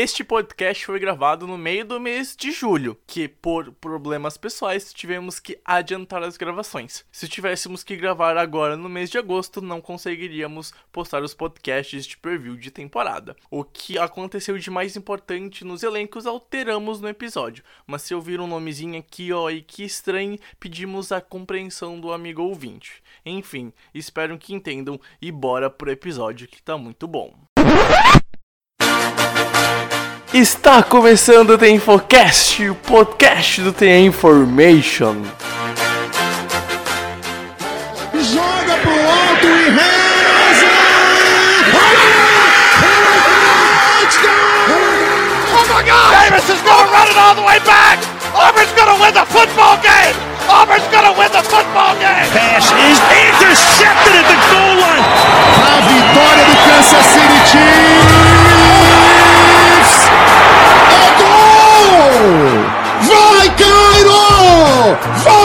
Este podcast foi gravado no meio do mês de julho, que por problemas pessoais tivemos que adiantar as gravações. Se tivéssemos que gravar agora no mês de agosto, não conseguiríamos postar os podcasts de preview de temporada. O que aconteceu de mais importante nos elencos alteramos no episódio, mas se ouvir um nomezinho aqui ó e que estranho, pedimos a compreensão do amigo ouvinte. Enfim, espero que entendam e bora pro episódio que tá muito bom. Está começando o The Infocast, o podcast do The Information. Joga pro alto e reza! Oh my God! Davis is going to run it all the way back! Auburn's going to win the football game! Auburn's going to win the football game! Pass is intercepted at the goal line. A vitória do Kansas City Chiefs! Yeah.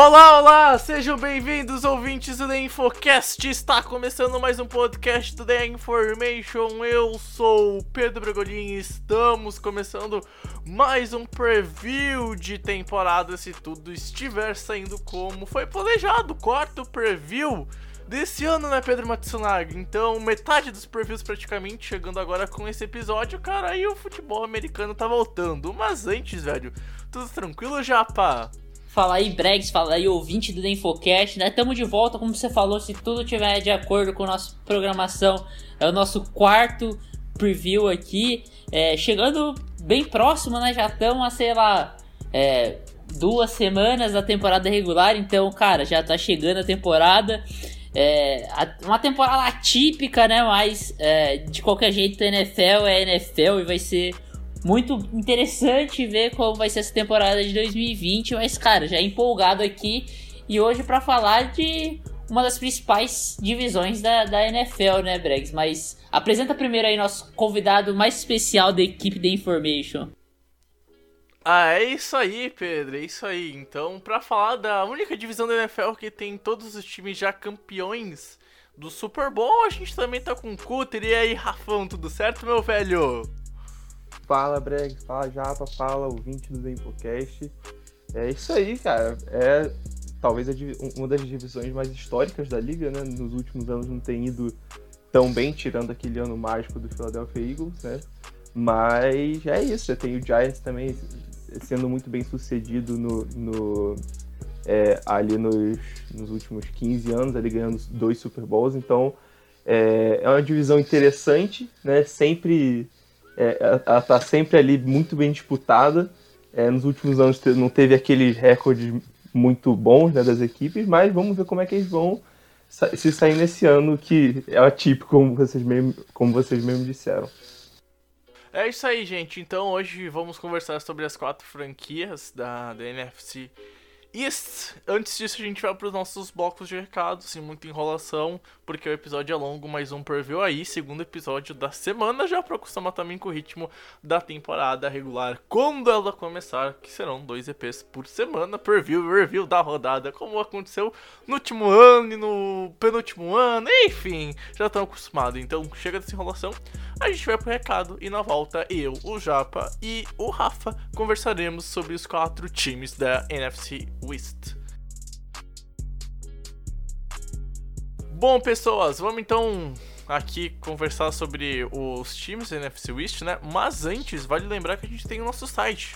Olá, olá! Sejam bem-vindos, ouvintes do The Infocast! Está começando mais um podcast do The Information. Eu sou o Pedro Bragolin e estamos começando mais um preview de temporada, se tudo estiver saindo como foi planejado. Quarto preview desse ano, né, Pedro Matsunaga? Então, metade dos previews praticamente chegando agora com esse episódio, cara, aí o futebol americano tá voltando. Mas antes, velho, tudo tranquilo, Japa? Fala aí, Bregs, fala aí, ouvinte do Infocast, né? Tamo de volta, como você falou, se tudo tiver de acordo com a nossa programação, é o nosso quarto preview aqui, é, chegando bem próximo, né? Já estamos a, sei lá, é, duas semanas da temporada regular, então, cara, já tá chegando a temporada. É, uma temporada atípica, né? Mas é, de qualquer jeito, a NFL é NFL e vai ser muito interessante ver como vai ser essa temporada de 2020, mas cara, já empolgado aqui e hoje pra falar de uma das principais divisões da, da NFL, né, Bregs? Mas apresenta primeiro aí nosso convidado mais especial da equipe da Information. Ah, é isso aí, Pedro, é isso aí. Então, pra falar da única divisão da NFL que tem todos os times já campeões do Super Bowl, a gente também tá com o Cutter. E aí, Rafão, tudo certo, meu velho? Fala Bregs, fala Japa, fala ouvinte do Dempocast. É isso aí, cara. É talvez uma das divisões mais históricas da liga, né? Nos últimos anos não tem ido tão bem, tirando aquele ano mágico do Philadelphia Eagles, né? Mas é isso, tem o Giants também sendo muito bem sucedido no, no- é, ali nos, nos últimos 15 anos, ali ganhando dois Super Bowls, então é, é uma divisão interessante, né? Sempre é, ela- tá sempre ali muito bem disputada. É, nos últimos anos não teve aqueles recordes muito bons né, das equipes, mas vamos ver como é que eles vão se sair nesse ano que é atípico, como vocês mesmo, como vocês mesmo disseram. É isso aí, gente. Então, hoje vamos conversar sobre as quatro franquias da, da NFC East. Antes disso, a gente vai para os nossos blocos de recados, sem muita enrolação, porque o episódio é longo, mais um preview aí, segundo episódio da semana, já para acostumar também com o ritmo da temporada regular, quando ela começar, que serão dois EPs por semana, preview e review da rodada, como aconteceu no último ano e no penúltimo ano, enfim, já estão acostumados. Então, chega dessa enrolação, a gente vai pro recado e na volta eu, o Japa e o Rafa conversaremos sobre os quatro times da NFC West. Bom, pessoas, vamos então aqui conversar sobre os times NFC West, né? Mas antes, vale lembrar que a gente tem o nosso site,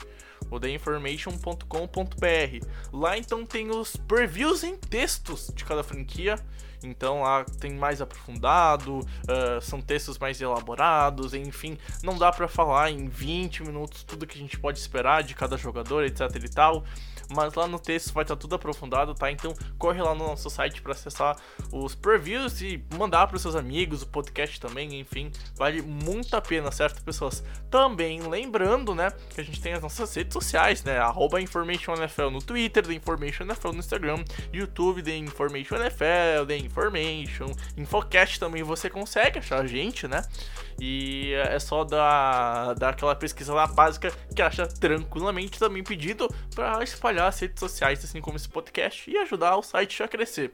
o theinformation.com.br. Lá então tem os previews em textos de cada franquia Então lá tem mais aprofundado, uh, são textos mais elaborados, enfim, não dá para falar em 20 minutos tudo que a gente pode esperar de cada jogador, etc e tal mas lá no texto vai estar tudo aprofundado, tá? Então corre lá no nosso site para acessar os previews e mandar para seus amigos, o podcast também, enfim, vale muito a pena, certo, pessoas? Também lembrando, né, que a gente tem as nossas redes sociais, né? Arroba no Twitter, The Information NFL no Instagram, YouTube, The Information NFL, The Information, Infocast também você consegue achar a gente, né? E é só dar, dar aquela pesquisa lá básica que acha tranquilamente também pedido para espalhar as redes sociais, assim como esse podcast, e ajudar o site a crescer.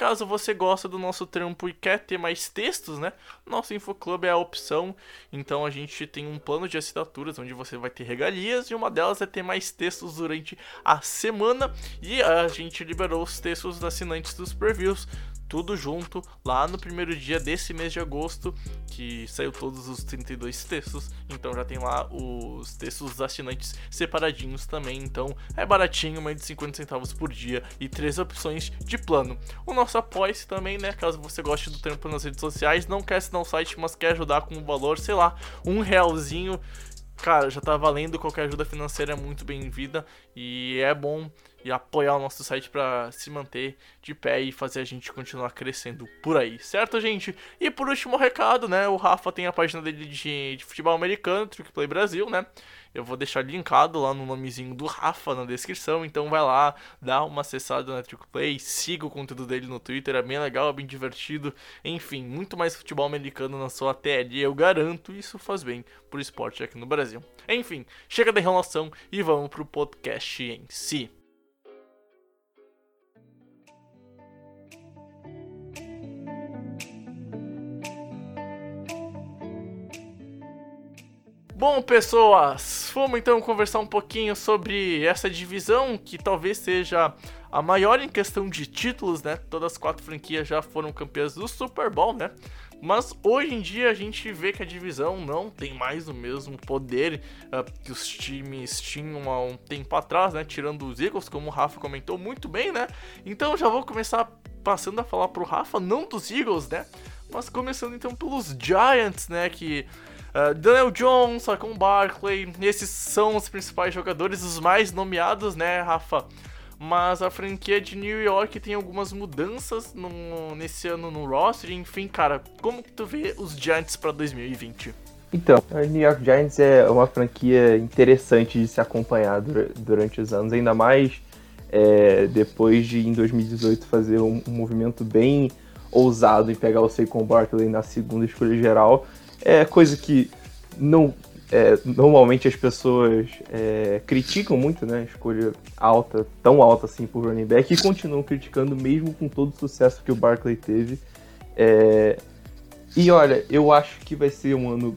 Caso você gosta do nosso trampo e quer ter mais textos, né? Nosso Infoclub é a opção. Então a gente tem um plano de assinaturas onde você vai ter regalias e uma delas é ter mais textos durante a semana. E a gente liberou os textos assinantes dos previews tudo junto lá no primeiro dia desse mês de agosto, que saiu todos os 32 textos. Então já tem lá os textos dos assinantes separadinhos também. Então é baratinho, mais de 50 centavos por dia e três opções de plano. O nosso apoia-se também, né? Caso você goste do tempo nas redes sociais, não quer assinar o site, mas quer ajudar com um valor, sei lá, um realzinho cara, já tá valendo, qualquer ajuda financeira é muito bem-vinda e é bom e apoiar o nosso site para se manter de pé e fazer a gente continuar crescendo por aí, certo, gente? E por último recado, né? O Rafa tem a página dele de, de futebol americano, Trick Play Brasil, né? Eu vou deixar linkado lá no nomezinho do Rafa na descrição, então vai lá, dá uma acessada na Trick Play, siga o conteúdo dele no Twitter, é bem legal, é bem divertido. Enfim, muito mais futebol americano na sua tele, eu garanto, isso faz bem pro esporte aqui no Brasil. Enfim, chega da enrolação e vamos pro podcast em si. Bom, pessoas, vamos então conversar um pouquinho sobre essa divisão que talvez seja a maior em questão de títulos, né? Todas as quatro franquias já foram campeãs do Super Bowl, né? Mas hoje em dia a gente vê que a divisão não tem mais o mesmo poder uh, que os times tinham há um tempo atrás, né? Tirando os Eagles, como o Rafa comentou muito bem, né? Então já vou começar passando a falar pro Rafa, não dos Eagles, né? Mas começando então pelos Giants, né? Que Uh, Daniel Jones, Saquon Barkley, esses são os principais jogadores, os mais nomeados, né, Rafa? Mas a franquia de New York tem algumas mudanças no, nesse ano no roster. Enfim, cara, como que tu vê os Giants para 2020? Então, a New York Giants é uma franquia interessante de se acompanhar durante os anos, ainda mais é, depois de em 2018 fazer um, um movimento bem ousado em pegar o Saquon Barkley na segunda escolha geral é coisa que não é, normalmente as pessoas é, criticam muito, né? Escolha alta, tão alta assim por running back, e continuam criticando mesmo com todo o sucesso que o Barkley teve. É, e olha, eu acho que vai ser um ano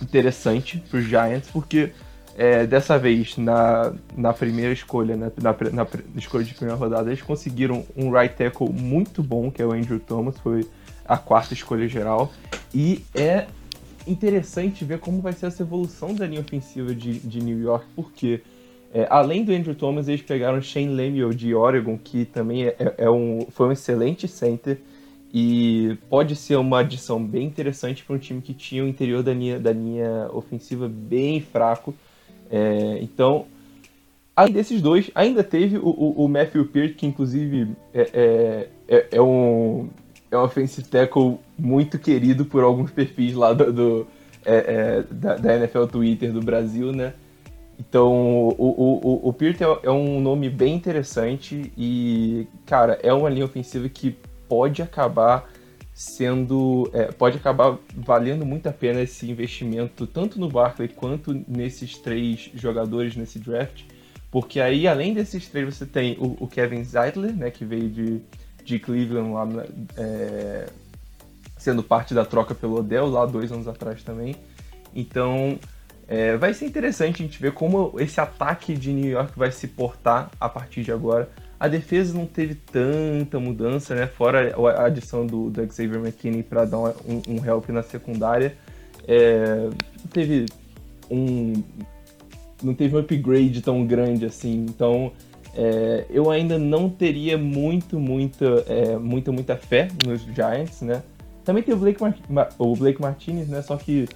interessante para os Giants, porque é, dessa vez, na, na primeira escolha, né, na, na, na, escolha de primeira rodada, eles conseguiram um right tackle muito bom, que é o Andrew Thomas, foi a quarta escolha geral. E é interessante ver como vai ser essa evolução da linha ofensiva de, de New York, porque é, além do Andrew Thomas, eles pegaram Shane Lemuel de Oregon, que também é, é, é um, foi um excelente center e pode ser uma adição bem interessante para um time que tinha o interior da linha, da linha ofensiva bem fraco. É, então, além desses dois, ainda teve o, o, o Matthew Peart, que inclusive é, é, é, é um é um offensive tackle muito querido por alguns perfis lá do, do é, é, da, da, NFL Twitter do Brasil, né? Então, o, o, o, o é, é um nome bem interessante e, cara, é uma linha ofensiva que pode acabar sendo. É, pode acabar valendo muito a pena esse investimento, tanto no Barkley quanto nesses três jogadores nesse draft. Porque aí, além desses três, você tem o, o Kevin Zeidler, né, que veio de, de Cleveland lá é, sendo parte da troca pelo Odell lá dois anos atrás também. Então é, vai ser interessante a gente ver como esse ataque de New York vai se portar a partir de agora. A defesa não teve tanta mudança, né? Fora a adição do, do Xavier McKinney para dar um, um, help na secundária. É, teve um. Não teve um upgrade tão grande assim. Então É, eu ainda não teria muito, muita, é, muita, muita fé nos Giants, né? Também tem o Blake, Mar o Blake Martinez, né? Só que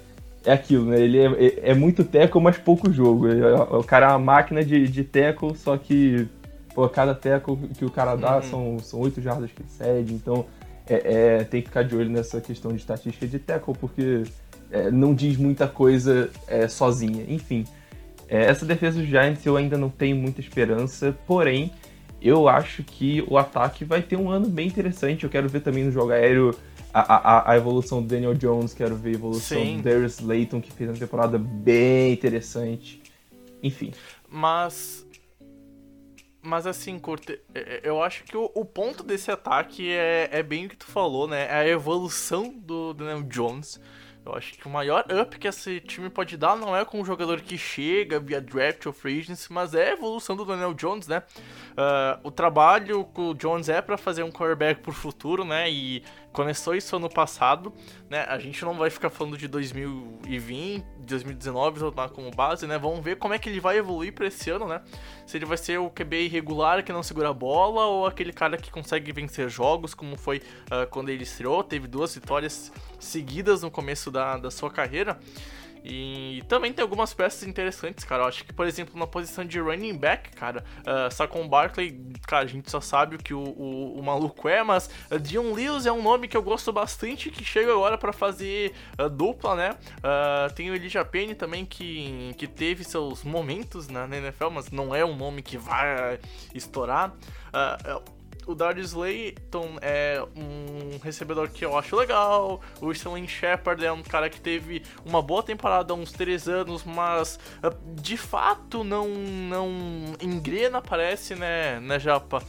é aquilo, né? Ele é, é, é muito tackle, mas pouco jogo. É, o cara é uma máquina de, de tackle, só que pô, cada tackle que o cara dá uhum. são, são 8 jardas que ele cede. Então é, é, tem que ficar de olho nessa questão de estatística de tackle, porque é, não diz muita coisa é, sozinha. Enfim, é, essa defesa dos Giants eu ainda não tenho muita esperança, porém eu acho que o ataque vai ter um ano bem interessante. Eu quero ver também no jogo aéreo a, a, a evolução do Daniel Jones, quero ver a evolução Sim. do Darius Layton, que fez uma temporada bem interessante. Enfim. Mas. Mas assim, Curte, é, é, eu acho que o, o, ponto desse ataque é, é bem o que tu falou, né? É a evolução do Daniel Jones. Eu acho que o maior up que esse time pode dar não é com um jogador que chega via draft ou free agency, mas é a evolução do Daniel Jones, né? Uh, o trabalho que o Jones é para fazer um quarterback por futuro, né? E começou isso ano passado, né? A gente não vai ficar falando de 2020, 2019 tomar como base, né? Vamos ver como é que ele vai evoluir para esse ano, né? Se ele vai ser o QB irregular que não segura a bola ou aquele cara que consegue vencer jogos, como foi uh, quando ele estreou, teve duas vitórias seguidas no começo da, da sua carreira. E também tem algumas peças interessantes, cara. Eu acho que, por exemplo, na posição de running back, cara, uh, Saquon Barkley, cara, a gente só sabe o que o, o, o maluco é, mas uh, Dion Lewis é um nome que eu gosto bastante, que chega agora para fazer uh, dupla, né? Uh, tem o Elijah Penny também, que, que teve seus momentos na, na NFL, mas não é um nome que vai estourar. Uh, o Darius Layton é um recebedor que eu acho legal. O Sterling Shepard é um cara que teve uma boa temporada há uns 3 anos, mas ah, de fato não, não engrena, parece, né, né, Japa?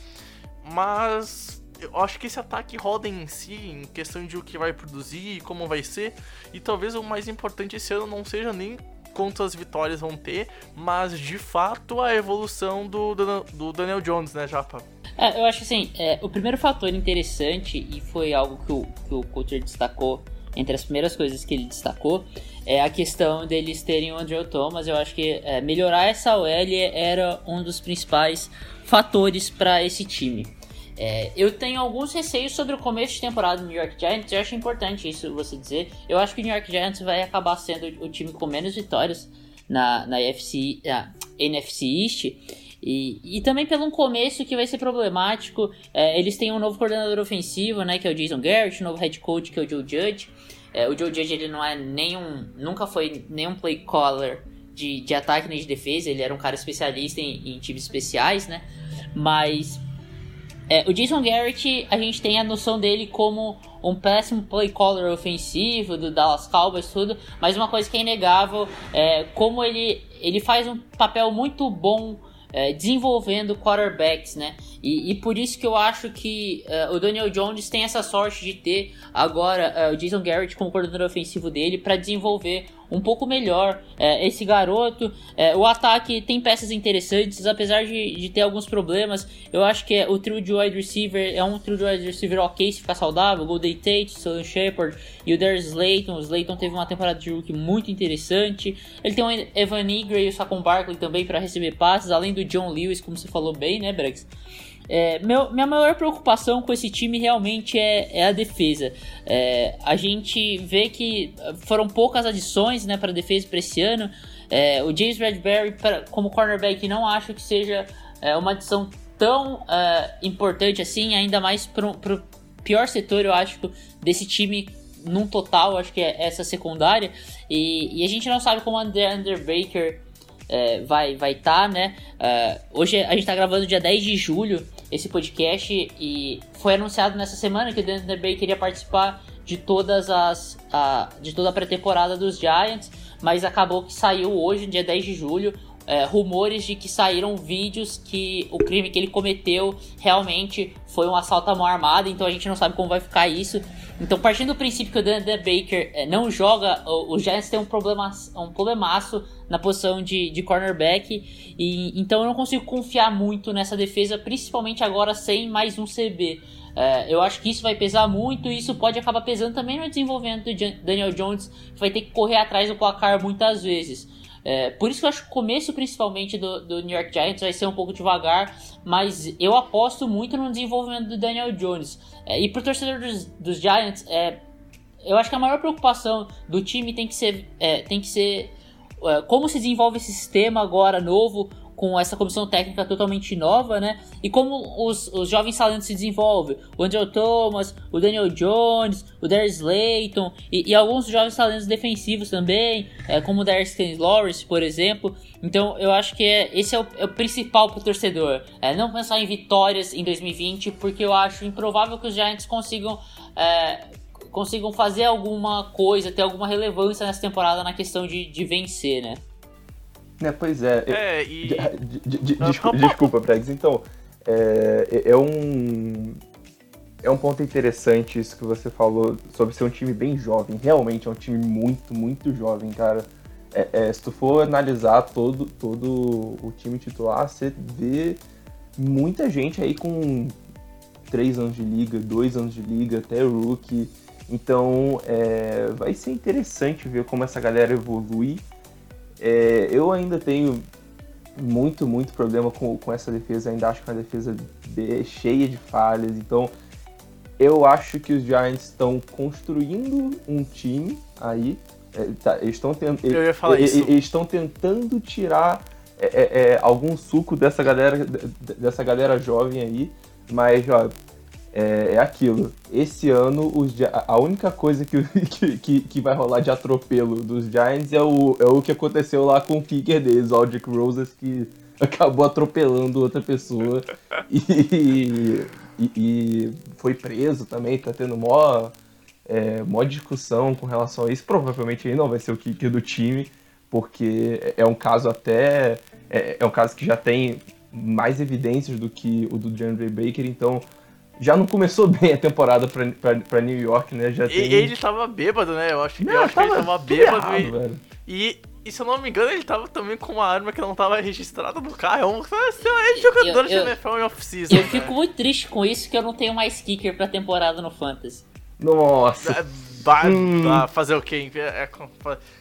Mas eu acho que esse ataque roda em si, em questão de o que vai produzir como vai ser. E talvez o mais importante esse ano não seja nem quantas vitórias vão ter, mas de fato a evolução do, do, Daniel Jones, né, Japa? É, eu acho assim, é, o primeiro fator interessante, e foi algo que o, que o Coulter destacou, entre as primeiras coisas que ele destacou, é a questão deles terem o Andrew Thomas. Eu acho que é, melhorar essa OL era um dos principais fatores para esse time. É, eu tenho alguns receios sobre o começo de temporada do New York Giants. Eu acho importante isso você dizer. Eu acho que o New York Giants vai acabar sendo o time com menos vitórias na, na, FC, na NFC East. E, e também pelo um começo que vai ser problemático. É, eles têm um novo coordenador ofensivo, né, que é o Jason Garrett, um novo head coach, que é o Joe Judge. É, o Joe Judge ele não é nenhum. nunca foi nenhum play caller de, de ataque nem de defesa, ele era um cara especialista em, em times especiais, né? Mas é, o Jason Garrett, a gente tem a noção dele como um péssimo play caller ofensivo do Dallas Cowboys, tudo, mas uma coisa que é inegável é como ele, ele faz um papel muito bom é, desenvolvendo quarterbacks, né? E, e, por isso que eu acho que uh, o Daniel Jones tem essa sorte de ter agora uh, o Jason Garrett como coordenador ofensivo dele para desenvolver um pouco melhor é, esse garoto. É, o ataque tem peças interessantes, apesar de, de ter alguns problemas. Eu acho que é, o trio de wide receiver é um trio de wide receiver ok se ficar saudável. Golden Tate, Sullivan Shepard e o Darius Slayton. O Slayton teve uma temporada de rookie muito interessante. Ele tem o Evan Ingram e o Saquon Barkley também para receber passes, além do John Lewis, como você falou bem, né, Brex? É, meu, minha maior preocupação com esse time realmente é, é a defesa. É, a gente vê que foram poucas adições né, para a defesa para esse ano. É, o James Bradbury, pra, como cornerback, não acho que seja é, uma adição tão é, importante assim, ainda mais para o pior setor, eu acho, desse time num total, acho que é essa secundária. E, e a gente não sabe como o Andrew Baker é, vai estar, tá, né? Uh, hoje a gente está gravando dia 10 de julho esse podcast e foi anunciado nessa semana que o Dan Bay queria participar de todas as de toda a pré-temporada dos Giants, mas acabou que saiu hoje, dia 10 de julho, é, rumores de que saíram vídeos que o crime que ele cometeu realmente foi um assalto à mão armada, então a gente não sabe como vai ficar isso. Então, partindo do princípio que o Dan Baker é, não joga, os Giants têm um, problema, um problemaço na posição de, de cornerback, e então eu não consigo confiar muito nessa defesa, principalmente agora sem mais um CB. É, eu acho que isso vai pesar muito e isso pode acabar pesando também no desenvolvimento do Daniel Jones, que vai ter que correr atrás do placar muitas vezes. É, por isso que eu acho que o começo, principalmente, do, do New York Giants vai ser um pouco devagar, mas eu aposto muito no desenvolvimento do Daniel Jones. É, e pro torcedor dos, dos Giants, é, eu acho que a maior preocupação do time tem que ser, é, tem que ser é, como se desenvolve esse sistema agora novo, com essa comissão técnica totalmente nova, né? E como os, os jovens talentos se desenvolvem. O Andrew Thomas, o Daniel Jones, o Darius Layton e, e alguns jovens talentos defensivos também, é, como o Darius Lawrence, por exemplo. Então eu acho que é, esse é o, é o principal para o torcedor. É, não pensar em vitórias em 2020, porque eu acho improvável que os Giants consigam é, consigam fazer alguma coisa, ter alguma relevância nessa temporada na questão de, de vencer, né? É, pois é. É, e. De, de, desculpa, desculpa, Bregs. Então, é, é um. É um ponto interessante isso que você falou sobre ser um time bem jovem. Realmente é um time muito, muito jovem, cara. É, é, se tu for analisar todo, todo o time titular, você vê muita gente aí com três anos de liga, dois anos de liga, até rookie. Então é, vai ser interessante ver como essa galera evolui. É, eu ainda tenho muito, muito problema com, com essa defesa. Ainda acho que é uma defesa cheia de falhas. Então eu acho que os Giants estão construindo um time aí. É, tá, eles estão tent... eles, eles estão tentando tirar é, é, é, algum suco dessa galera, dessa galera jovem aí. Mas, ó, é, é, aquilo. Esse ano, os, a única coisa que, que, que, vai rolar de atropelo dos Giants é o, é o que aconteceu lá com o kicker deles, o Aldrich Roses, que acabou atropelando outra pessoa e, e, e foi preso também, tá tendo mó, é, mó discussão com relação a isso. Provavelmente ele não vai ser o kicker do time, porque é um caso até. É, é um caso que já tem mais evidências do que o do DeAndre Baker, então já não começou bem a temporada pra, pra, pra New York, né? Já tem... Ele tava bêbado, né? Eu acho, não, eu acho que ele tava bêbado. Errado, e, e, e, se eu não me engano, ele tava também com uma arma que não tava registrada no carro. É um, é jogador eu, de NFL em off-season. Eu né? fico muito triste com isso que eu não tenho mais kicker pra temporada no Fantasy. Nossa. Hum. fazer o quê? É, é,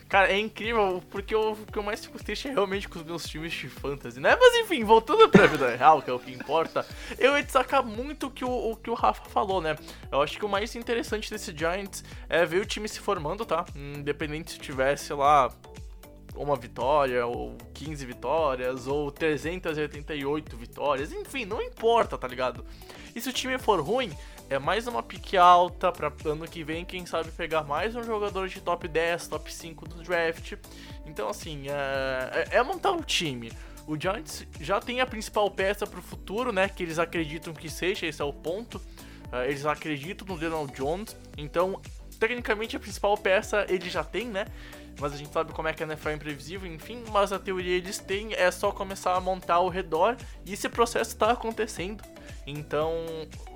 Cara, é incrível, porque o que eu mais fico triste é realmente com os meus times de fantasy, né? Mas enfim, voltando pra vida real, que é o que importa, eu ia destacar muito o que o, o que o Rafa falou, né? Eu acho que o mais interessante desse Giants é ver o time se formando, tá? Independente se tivesse lá uma vitória, ou 15 vitórias, ou 388 vitórias, enfim, não importa, tá ligado? E se o time for ruim, é mais uma pique alta para ano que vem, quem sabe pegar mais um jogador de top 10, top 5 do draft. Então, assim, é, é, é montar um time. O Giants já tem a principal peça para o futuro, né? Que eles acreditam que seja, esse é o ponto. Uh, eles acreditam no Donald Jones, então, tecnicamente, a principal peça ele já tem, né? Mas a gente sabe como é que a NFL é imprevisível, enfim. Mas a teoria eles têm é só começar a montar ao redor e esse processo está acontecendo. Então,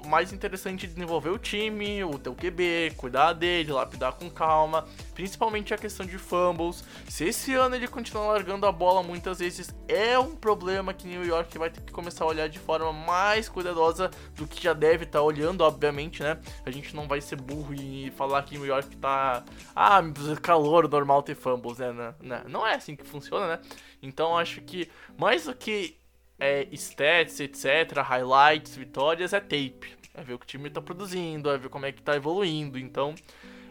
mais interessante é desenvolver o time, o teu QB, cuidar dele, lapidar com calma, principalmente a questão de fumbles. Se esse ano ele continuar largando a bola muitas vezes, é um problema que New York vai ter que começar a olhar de forma mais cuidadosa do que já deve estar tá olhando, obviamente, né? A gente não vai ser burro e falar que New York tá. Ah, calor normal ter fumbles, né? Não é assim que funciona, né? Então acho que mais do que é, stats, etc., highlights, vitórias, é tape. É ver o que o time tá produzindo, é ver como é que tá evoluindo. Então,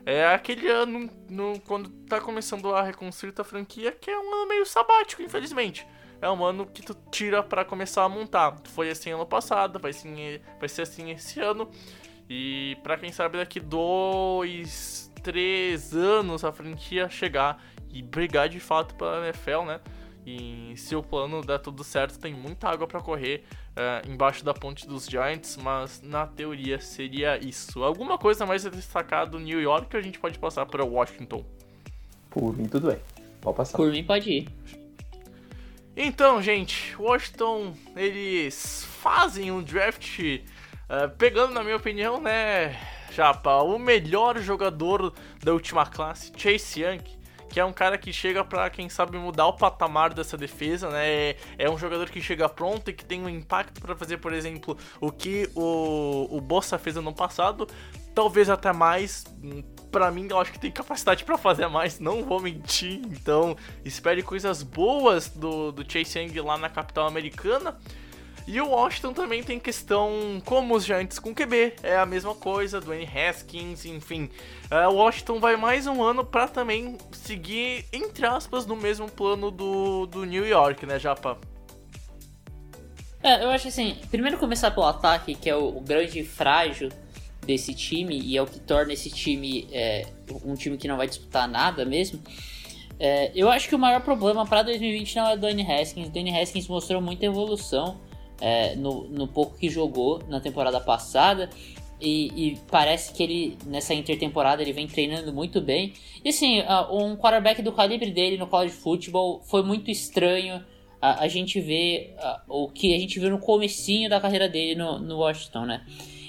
é aquele ano no, quando tá começando a reconstruir a franquia, que é um ano meio sabático, infelizmente. É um ano que tu tira para começar a montar. Foi assim ano passado, vai, assim, vai ser assim esse ano. E para quem sabe daqui dois, três anos a franquia chegar e brigar de fato pela NFL, né? E se o plano der tudo certo, tem muita água para correr uh, embaixo da ponte dos Giants, mas na teoria seria isso. Alguma coisa mais a destacar do New York a gente pode passar para Washington? Por mim, tudo bem. Pode passar. Por mim, pode ir. Então, gente, Washington, eles fazem um draft uh, pegando, na minha opinião, né, Japa, o melhor jogador da última classe, Chase Young que é um cara que chega para quem sabe mudar o patamar dessa defesa, né? É um jogador que chega pronto e que tem um impacto para fazer, por exemplo, o que o, o Bossa fez ano passado. talvez até mais. Pra mim, eu acho que tem capacidade para fazer mais, não vou mentir. Então, espere coisas boas do, do Chase Young lá na capital americana. E o Washington também tem questão como os Giants com QB, é a mesma coisa, do N. Haskins, enfim. É, o Washington vai mais um ano para também seguir, entre aspas, no mesmo plano do, do New York, né, Japa? É, eu acho assim, primeiro começar pelo ataque, que é o, o grande frágil desse time, e é o que torna esse time é, um time que não vai disputar nada mesmo. É, eu acho que o maior problema para 2020 não é o Danny Haskins. O Danny Haskins mostrou muita evolução é, no, no pouco que jogou na temporada passada. E, e, parece que ele, nessa intertemporada, ele vem treinando muito bem. E assim, um quarterback do calibre dele no college football foi muito estranho a, a gente vê o que a gente viu no comecinho da carreira dele no, no Washington, né?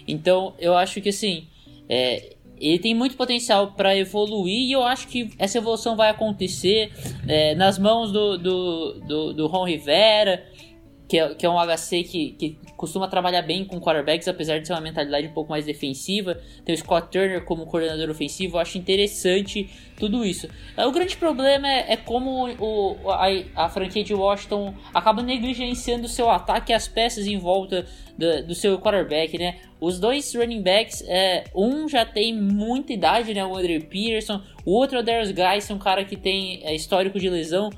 Então, eu acho que assim, é, ele tem muito potencial para evoluir e eu acho que essa evolução vai acontecer é, nas mãos do, do, do, do Ron Rivera, que é, que é um HC que, que costuma trabalhar bem com quarterbacks, apesar de ser uma mentalidade um pouco mais defensiva. Tem o Scott Turner como coordenador ofensivo, eu acho interessante tudo isso. O grande problema é, é como o, a, a, franquia de Washington acaba negligenciando o seu ataque e as peças em volta do, do, seu quarterback, né? Os dois running backs, é, um já tem muita idade, né? O Andrew Peterson, o outro é o Darius Guys, um cara que tem é, histórico de lesão.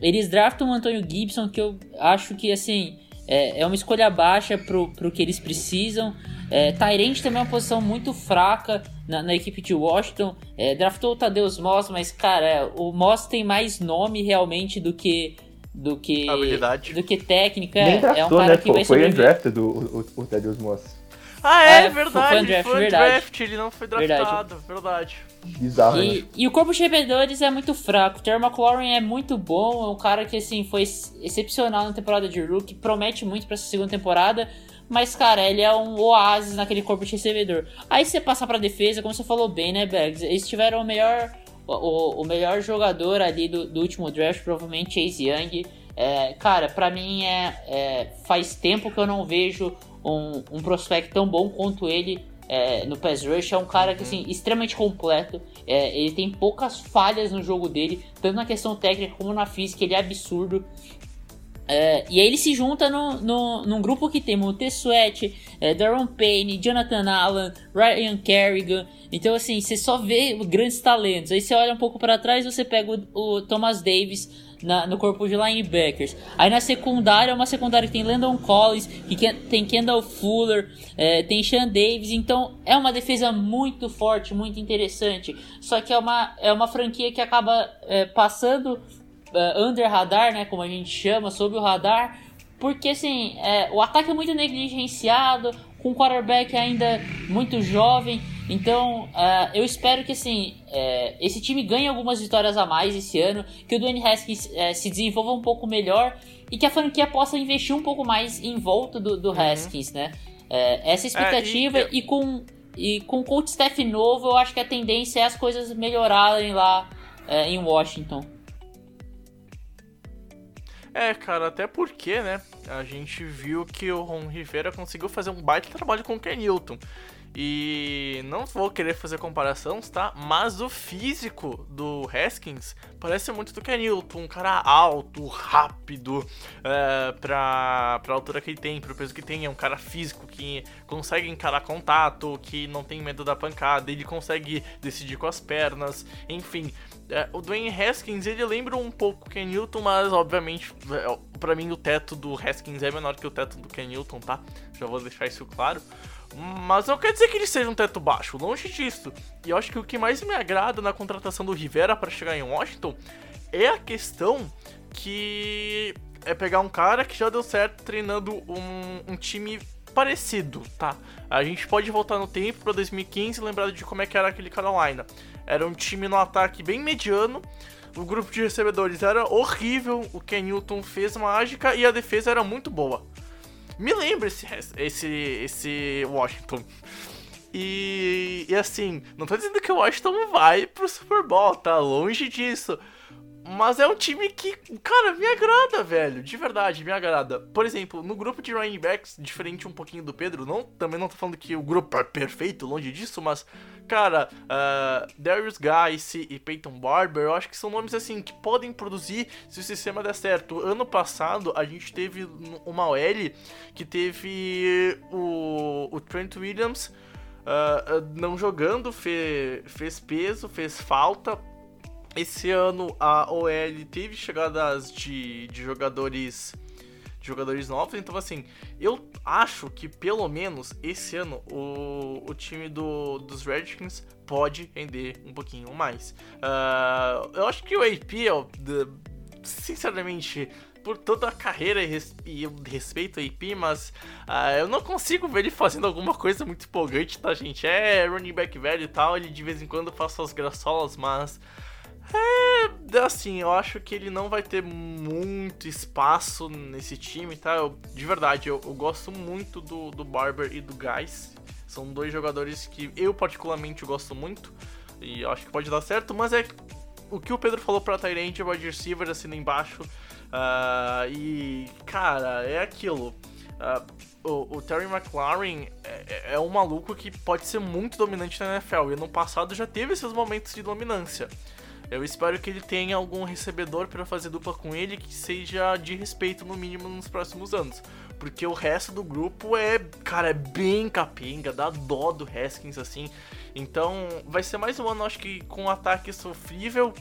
Eles draftam o Antônio Gibson, que eu acho que, assim, é, é uma escolha baixa pro, pro que eles precisam. É, Tyrant também é uma posição muito fraca na, na equipe de Washington. É, draftou o Tadeus Moss, mas, cara, o Moss tem mais nome realmente do que do que habilidade, do que técnica. Nem draftou, é um cara né? que Pô, vai foi undrafted o, o, o Tadeus Moss. Ah, é, É, verdade. foi um draft, foi um verdade. draft, ele não foi draftado, verdade. Bizarro, né? E, e o corpo de recebedores é muito fraco. O Terry McLaurin é muito bom, é um cara que assim foi ex- excepcional na temporada de rookie, promete muito pra essa segunda temporada. Mas, cara, ele é um oásis naquele corpo de recebedor. Aí você passa pra defesa, como você falou bem, né, Bags? Eles tiveram o melhor, o, o melhor jogador ali do, do último draft, provavelmente Chase Young. É, cara, pra mim é, é- faz tempo que eu não vejo um, um prospect tão bom quanto ele é, no pass rush. É um cara que assim extremamente completo. É, ele tem poucas falhas no jogo dele, tanto na questão técnica como na física. Ele é absurdo. É, e aí ele se junta no, no, num grupo que tem Monte Sweat, é, Darren Payne, Jonathan Allen, Ryan Kerrigan. Então, assim, você só vê grandes talentos. Aí você olha um pouco para trás você pega o, o Thomas Davis na- no corpo de linebackers. Aí na secundária, é uma secundária que tem Landon Collins, que tem Kendall Fuller, é, tem Sean Davis. Então, é uma defesa muito forte, muito interessante. Só que é uma, é uma franquia que acaba é, passando uh, under radar, né, como a gente chama, sob o radar, porque assim, é, o ataque é muito negligenciado, com o quarterback ainda muito jovem, então uh, eu espero que assim, é, esse time ganhe algumas vitórias a mais esse ano, que o Dwayne Haskins é, se desenvolva um pouco melhor e que a franquia possa investir um pouco mais em volta do, do Haskins, né? É, essa expectativa e- e, com e com o coach staff novo, eu acho que a tendência é as coisas melhorarem lá em Washington. É, cara, até porque, né? A gente viu que o Ron Rivera conseguiu fazer um baita trabalho com o Ken Newton. E não vou querer fazer comparações, tá? Mas o físico do Haskins parece muito do Ken Newton, um cara alto, rápido, é, pra, pra altura que ele tem, pro peso que tem. É um cara físico que consegue encarar contato, que não tem medo da pancada, ele consegue decidir com as pernas, enfim. É, o Dwayne Haskins, ele lembra um pouco o Ken Newton, mas obviamente, é, pra mim o teto do Haskins é menor que o teto do Ken Newton, tá? Já vou deixar isso claro. Mas não quer dizer que ele seja um teto baixo, longe disso. E eu acho que o que mais me agrada na contratação do Rivera para chegar em Washington é a questão que é pegar um cara que já deu certo treinando um, um time parecido, tá? A gente pode voltar no tempo para 2015 e lembrar de como é que era aquele Carolina. Era um time no ataque bem mediano, o grupo de recebedores era horrível, o Ken Newton fez mágica e a defesa era muito boa. Me lembra esse, esse, esse Washington. E, e assim, não tô dizendo que o Washington vai pro Super Bowl, tá longe disso. Mas é um time que, cara, me agrada, velho. De verdade, me agrada. Por exemplo, no grupo de running backs, diferente um pouquinho do Pedro, não, também não tô falando que o grupo é perfeito, longe disso, mas, cara, uh, Darius Guice e Peyton Barber, eu acho que são nomes assim que podem produzir se o sistema der certo. Ano passado, a gente teve uma OL que teve o, o Trent Williams. Uh, não jogando, fe, fez peso, fez falta, esse ano a OL teve chegadas de, de jogadores de jogadores novos, então assim, eu acho que pelo menos esse ano o, o time do, dos Redskins pode render um pouquinho mais. Uh, eu acho que o AP, sinceramente, por toda a carreira e, res, respeito ao AP, mas uh, eu não consigo ver ele fazendo alguma coisa muito empolgante, tá, gente? É running back velho e tal, ele de vez em quando faz suas graçolas, mas é, assim, eu acho que ele não vai ter muito espaço nesse time, tá? Eu, de verdade, eu, eu, gosto muito do, do Barber e do Guys. São dois jogadores que eu particularmente gosto muito e acho que pode dar certo, mas é o que o Pedro falou pra Tyrant, wide receiver, assim, embaixo. Uh, e, cara, é aquilo. Uh, o, o, Terry McLaurin é, é, é um maluco que pode ser muito dominante na NFL. E no passado já teve esses momentos de dominância. Eu espero que ele tenha algum recebedor para fazer dupla com ele que seja de respeito no mínimo nos próximos anos. Porque o resto do grupo é, cara, é bem capenga, dá dó do Haskins assim. Então vai ser mais um ano, acho que com um ataque sofrível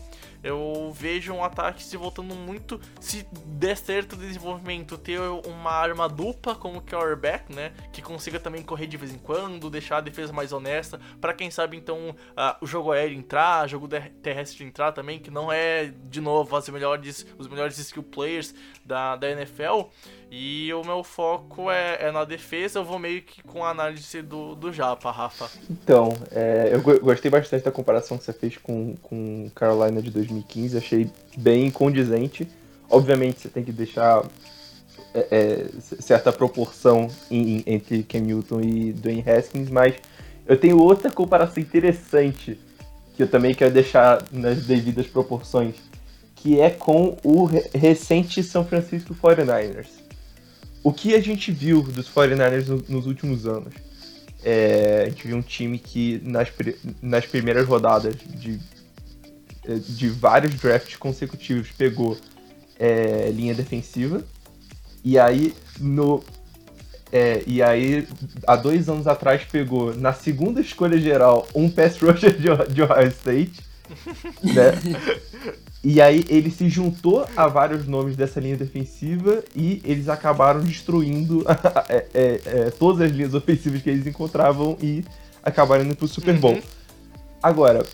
eu vejo um ataque se voltando muito. Se der certo o desenvolvimento, ter uma arma dupla como quarterback, né? Que consiga também correr de vez em quando, deixar a defesa mais honesta. para quem sabe, então, uh, o jogo aéreo entrar, jogo terrestre entrar também, que não é, de novo, as melhores, os melhores skill players da, da NFL. E o meu foco é, é, na defesa, eu vou meio que com a análise do, do Japa, Rafa. Então, é, eu gostei bastante da comparação que você fez com, com Carolina de 2015, achei bem condizente. Obviamente você tem que deixar é, é certa proporção em, entre Cam Newton e Dwayne Haskins, mas eu tenho outra comparação interessante que eu também quero deixar nas devidas proporções, que é com o recente São Francisco 49ers o que a gente viu dos 49ers no, nos últimos anos? É, a gente viu um time que nas, nas primeiras rodadas de, de vários drafts consecutivos pegou é, linha defensiva e aí no é, e aí há dois anos atrás pegou na segunda escolha geral um pass rusher de, de Ohio State né? E aí ele se juntou a vários nomes dessa linha defensiva e eles acabaram destruindo é, é, é, todas as linhas ofensivas que eles encontravam e acabaram indo pro Super Bowl. Uhum. Agora,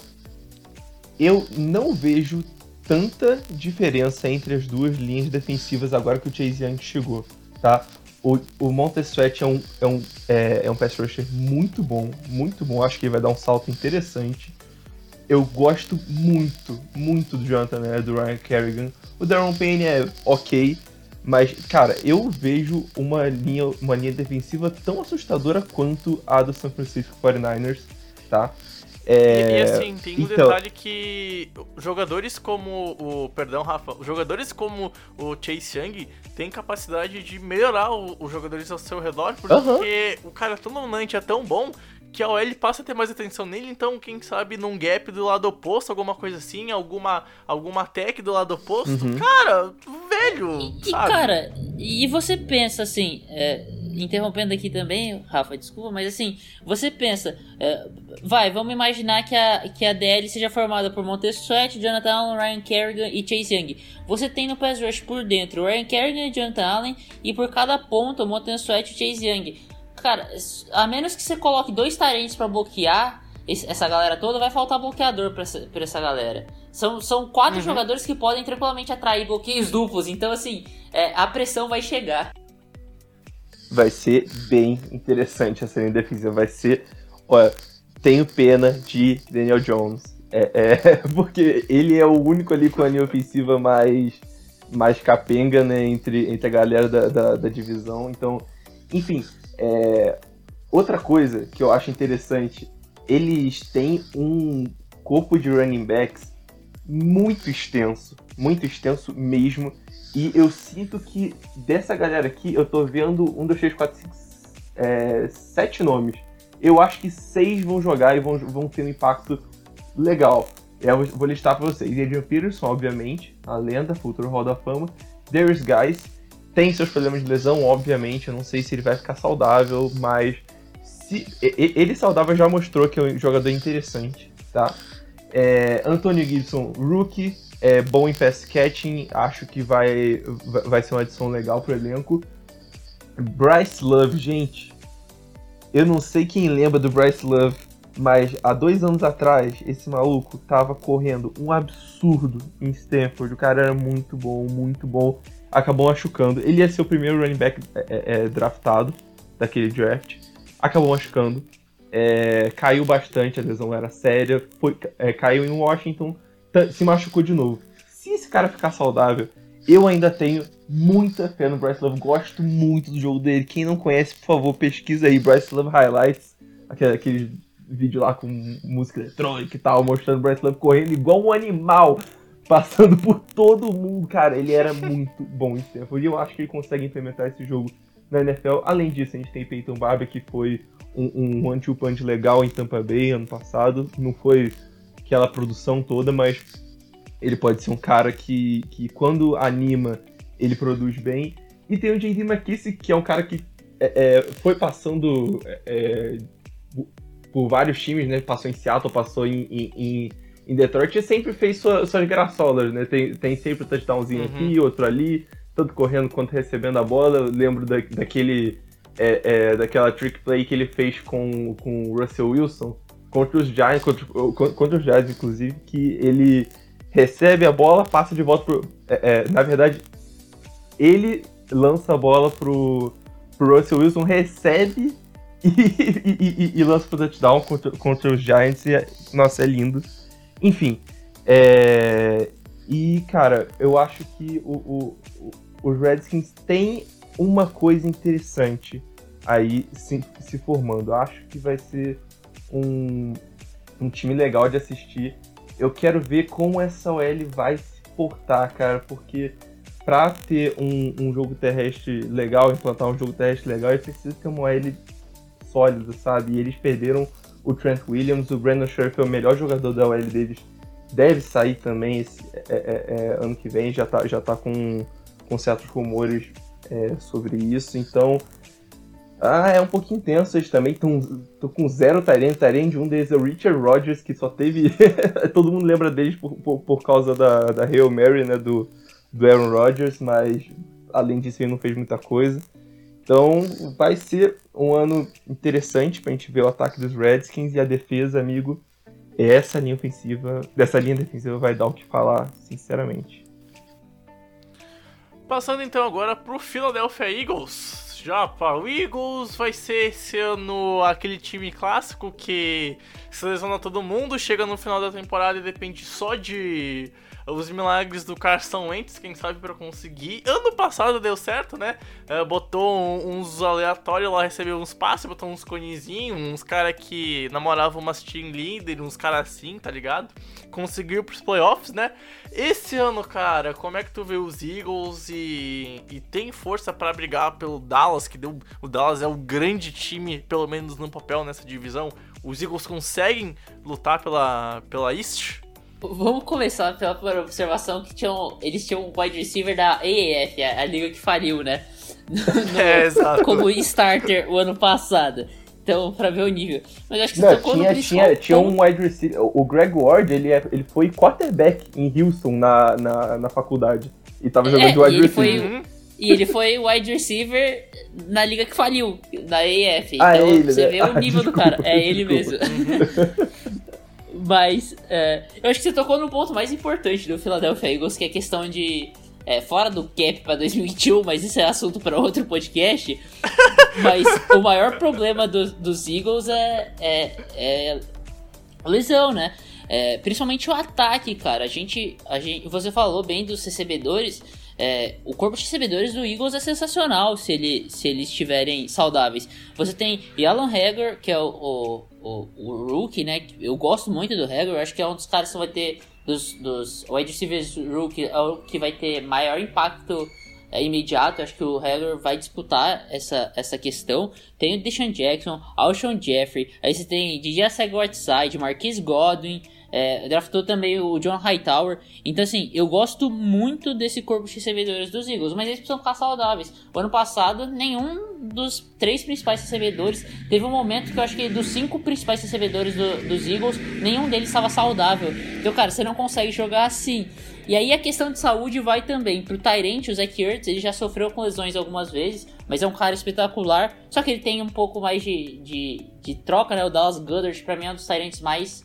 eu não vejo tanta diferença entre as duas linhas defensivas agora que o Chase Young chegou, tá? O, o Sweat é um, é, um, é, é um pass rusher muito bom, muito bom. Acho que ele vai dar um salto interessante eu gosto muito, muito do Jonathan do Ryan Kerrigan. O Darren Payne é ok, mas, cara, eu vejo uma linha, uma linha defensiva tão assustadora quanto a do San Francisco 49ers, tá? É... E, e, assim, tem um então... detalhe que jogadores como o. Perdão, Rafa. Jogadores como o Chase Young têm capacidade de melhorar os jogadores ao seu redor, porque uh -huh. o cara tão dominante, é tão bom que a OL passa a ter mais atenção nele, então quem sabe num gap do lado oposto, alguma coisa assim, alguma alguma tech do lado oposto, uhum. cara, velho. E, sabe? cara, e você pensa assim, é, interrompendo aqui também, Rafa, desculpa, mas assim, você pensa, é, vai, vamos imaginar que a, que a DL seja formada por Montez Sweat, Jonathan Allen, Ryan Kerrigan e Chase Young. Você tem no pass rush por dentro Ryan Kerrigan e Jonathan Allen, e por cada ponto Montez Sweat e Chase Young. Cara, a menos que você coloque dois tarentes para bloquear essa galera toda, vai faltar bloqueador pra essa, pra essa galera. São, são quatro uhum. jogadores que podem tranquilamente atrair bloqueios duplos, então assim, é, a pressão vai chegar. Vai ser bem interessante essa linha defensiva. Vai ser. Olha, tenho pena de Daniel Jones. É, é, porque ele é o único ali com a linha ofensiva mais, mais capenga, né, entre, entre a galera da, da, da divisão. Então, enfim, é, outra coisa que eu acho interessante, eles têm um corpo de running backs muito extenso, muito extenso mesmo. E eu sinto que dessa galera aqui, eu tô vendo um, dois, três, quatro, cinco, é, sete nomes. Eu acho que seis vão jogar e vão, vão ter um impacto legal. Eu vou listar pra vocês. Adrian Peterson, obviamente, a lenda, futuro Hall da Fama. Darius Guys, tem seus problemas de lesão, obviamente. Eu não sei se ele vai ficar saudável, mas se, ele saudável já mostrou que é um jogador interessante, tá? É, Gibson, rookie, é bom em pass catching, acho que vai, vai ser uma adição legal pro elenco. Bryce Love, gente, eu não sei quem lembra do Bryce Love, mas há dois anos atrás, esse maluco tava correndo um absurdo em Stanford. O cara era muito bom, muito bom. Acabou machucando. Ele ia ser o primeiro running back é, é, é draftado daquele draft. Acabou machucando. É, caiu bastante, a lesão era séria. Foi, é, caiu em Washington se machucou de novo. Se esse cara ficar saudável, eu ainda tenho muita fé no Bryce Love. Gosto muito do jogo dele. Quem não conhece, por favor, pesquisa aí Bryce Love Highlights. Aquele, aquele vídeo lá com música eletrônica e tal, mostrando o Bryce Love correndo igual um animal, passando por todo mundo. Cara, ele era muito bom em tempo. E eu acho que ele consegue implementar esse jogo na NFL. Além disso, a gente tem Peyton Barber, que foi um, um one-two punch legal em Tampa Bay ano passado. Não foi aquela produção toda, mas ele pode ser um cara que, que quando anima, ele produz bem. E tem o J.D. McKissick, que é um cara que é, é, foi passando é, é por vários times, né? Passou em Seattle, passou em, em, em Detroit e sempre fez sua, suas graçolas, né? Tem, tem sempre um touchdownzinho uhum. aqui, outro ali, tanto correndo quanto recebendo a bola. Eu lembro da, daquele, é, é, daquela trick play que ele fez com, com o Russell Wilson, contra os Giants, contra, contra os Giants, inclusive, que ele recebe a bola, passa de volta pro. É, é, na verdade, ele lança a bola pro, pro Russell Wilson, recebe e, e, e, e lança pro touchdown contra, contra os Giants. E, é, nossa, é lindo. Enfim. É, e, cara, eu acho que o, o, os Redskins têm uma coisa interessante aí se, se formando. Acho que vai ser um, um time legal de assistir. Eu quero ver como essa OL vai se portar, cara, porque pra ter um, um jogo terrestre legal, implantar um jogo terrestre legal, é preciso ter uma OL sólida, sabe? E eles perderam o Trent Williams, o Brandon Scherf é o melhor jogador da OL deles, deve sair também esse é, é, é, ano que vem, já tá, já tá com, com certos rumores é, sobre isso, então ah, é um pouquinho tenso. Eles também estão com zero Tyrande. Tyrande, um deles é o Richard Rodgers, que só teve. Todo mundo lembra deles por, por, por, causa da, da Hail Mary, né? Do, do Aaron Rodgers, mas além disso ele não fez muita coisa. Então vai ser um ano interessante pra gente ver o ataque dos Redskins e a defesa, amigo. Essa linha ofensiva, dessa linha defensiva vai dar o que falar, sinceramente. Passando então agora pro Philadelphia Eagles. Japa, o Eagles vai ser esse ano aquele time clássico que seleciona todo mundo, chega no final da temporada e depende só de os milagres do Carson Wentz, quem sabe para conseguir. Ano passado deu certo, né? Uh, botou uns aleatórios lá, recebeu uns passes, botou uns conezinhos, uns caras que namoravam umas team leader, uns caras assim, tá ligado? Conseguiu pros playoffs, né? Esse ano, cara, como é que tu vê os Eagles e, e tem força para brigar pelo Dallas, que deu, o Dallas é o grande time, pelo menos no papel, nessa divisão? Os Eagles conseguem lutar pela, pela East? Vamos começar pela observação que tinham, eles tinham um wide receiver da AAF, a, a liga que faliu, né? No, é, exato. Como starter o ano passado. Então, pra ver o nível. Mas acho que você Não, tocou tinha, no tinha, tinha um wide receiver. O Greg Ward, ele, é, ele foi quarterback em Houston na, na, na faculdade. E tava jogando é, de wide receiver. Foi, e ele foi wide receiver na liga que faliu, da AF. Ah, então, é ele, você né? vê o nível ah, do cara. É ele mesmo. Mas é, eu acho que você tocou no ponto mais importante do Philadelphia Eagles, que é a questão de. É, fora do cap para 2021, mas isso é assunto para outro podcast. mas o maior problema do, dos Eagles é, é, é lesão, né? É, principalmente o ataque, cara. A gente, a gente, você falou bem dos recebedores. É, o corpo de recebedores do Eagles é sensacional se, ele, se eles estiverem saudáveis. Você tem Alan Hager, que é o, o, o, rookie, né? Eu gosto muito do Hager, acho que é um dos caras que vai ter dos, dos wide receivers rookie é o que vai ter maior impacto é, imediato. Acho que o Heller vai disputar essa, essa questão. Tem o Deshaun Jackson, Alshon Jeffrey, aí você tem DJ Whiteside, Marquise Godwin, é, draftou também o John Hightower. Então, assim, eu gosto muito desse corpo de recebedores dos Eagles, mas eles precisam ficar saudáveis. O ano passado, nenhum dos três principais recebedores teve um momento que eu acho que dos cinco principais recebedores do, dos Eagles, nenhum deles estava saudável. Então, cara, você não consegue jogar assim. E aí a questão de saúde vai também pro Tyrant, o Zach Ertz, ele já sofreu com lesões algumas vezes, mas é um cara espetacular. Só que ele tem um pouco mais de, de, de troca, né? O Dallas Goddard, pra mim, é um dos Tyrants mais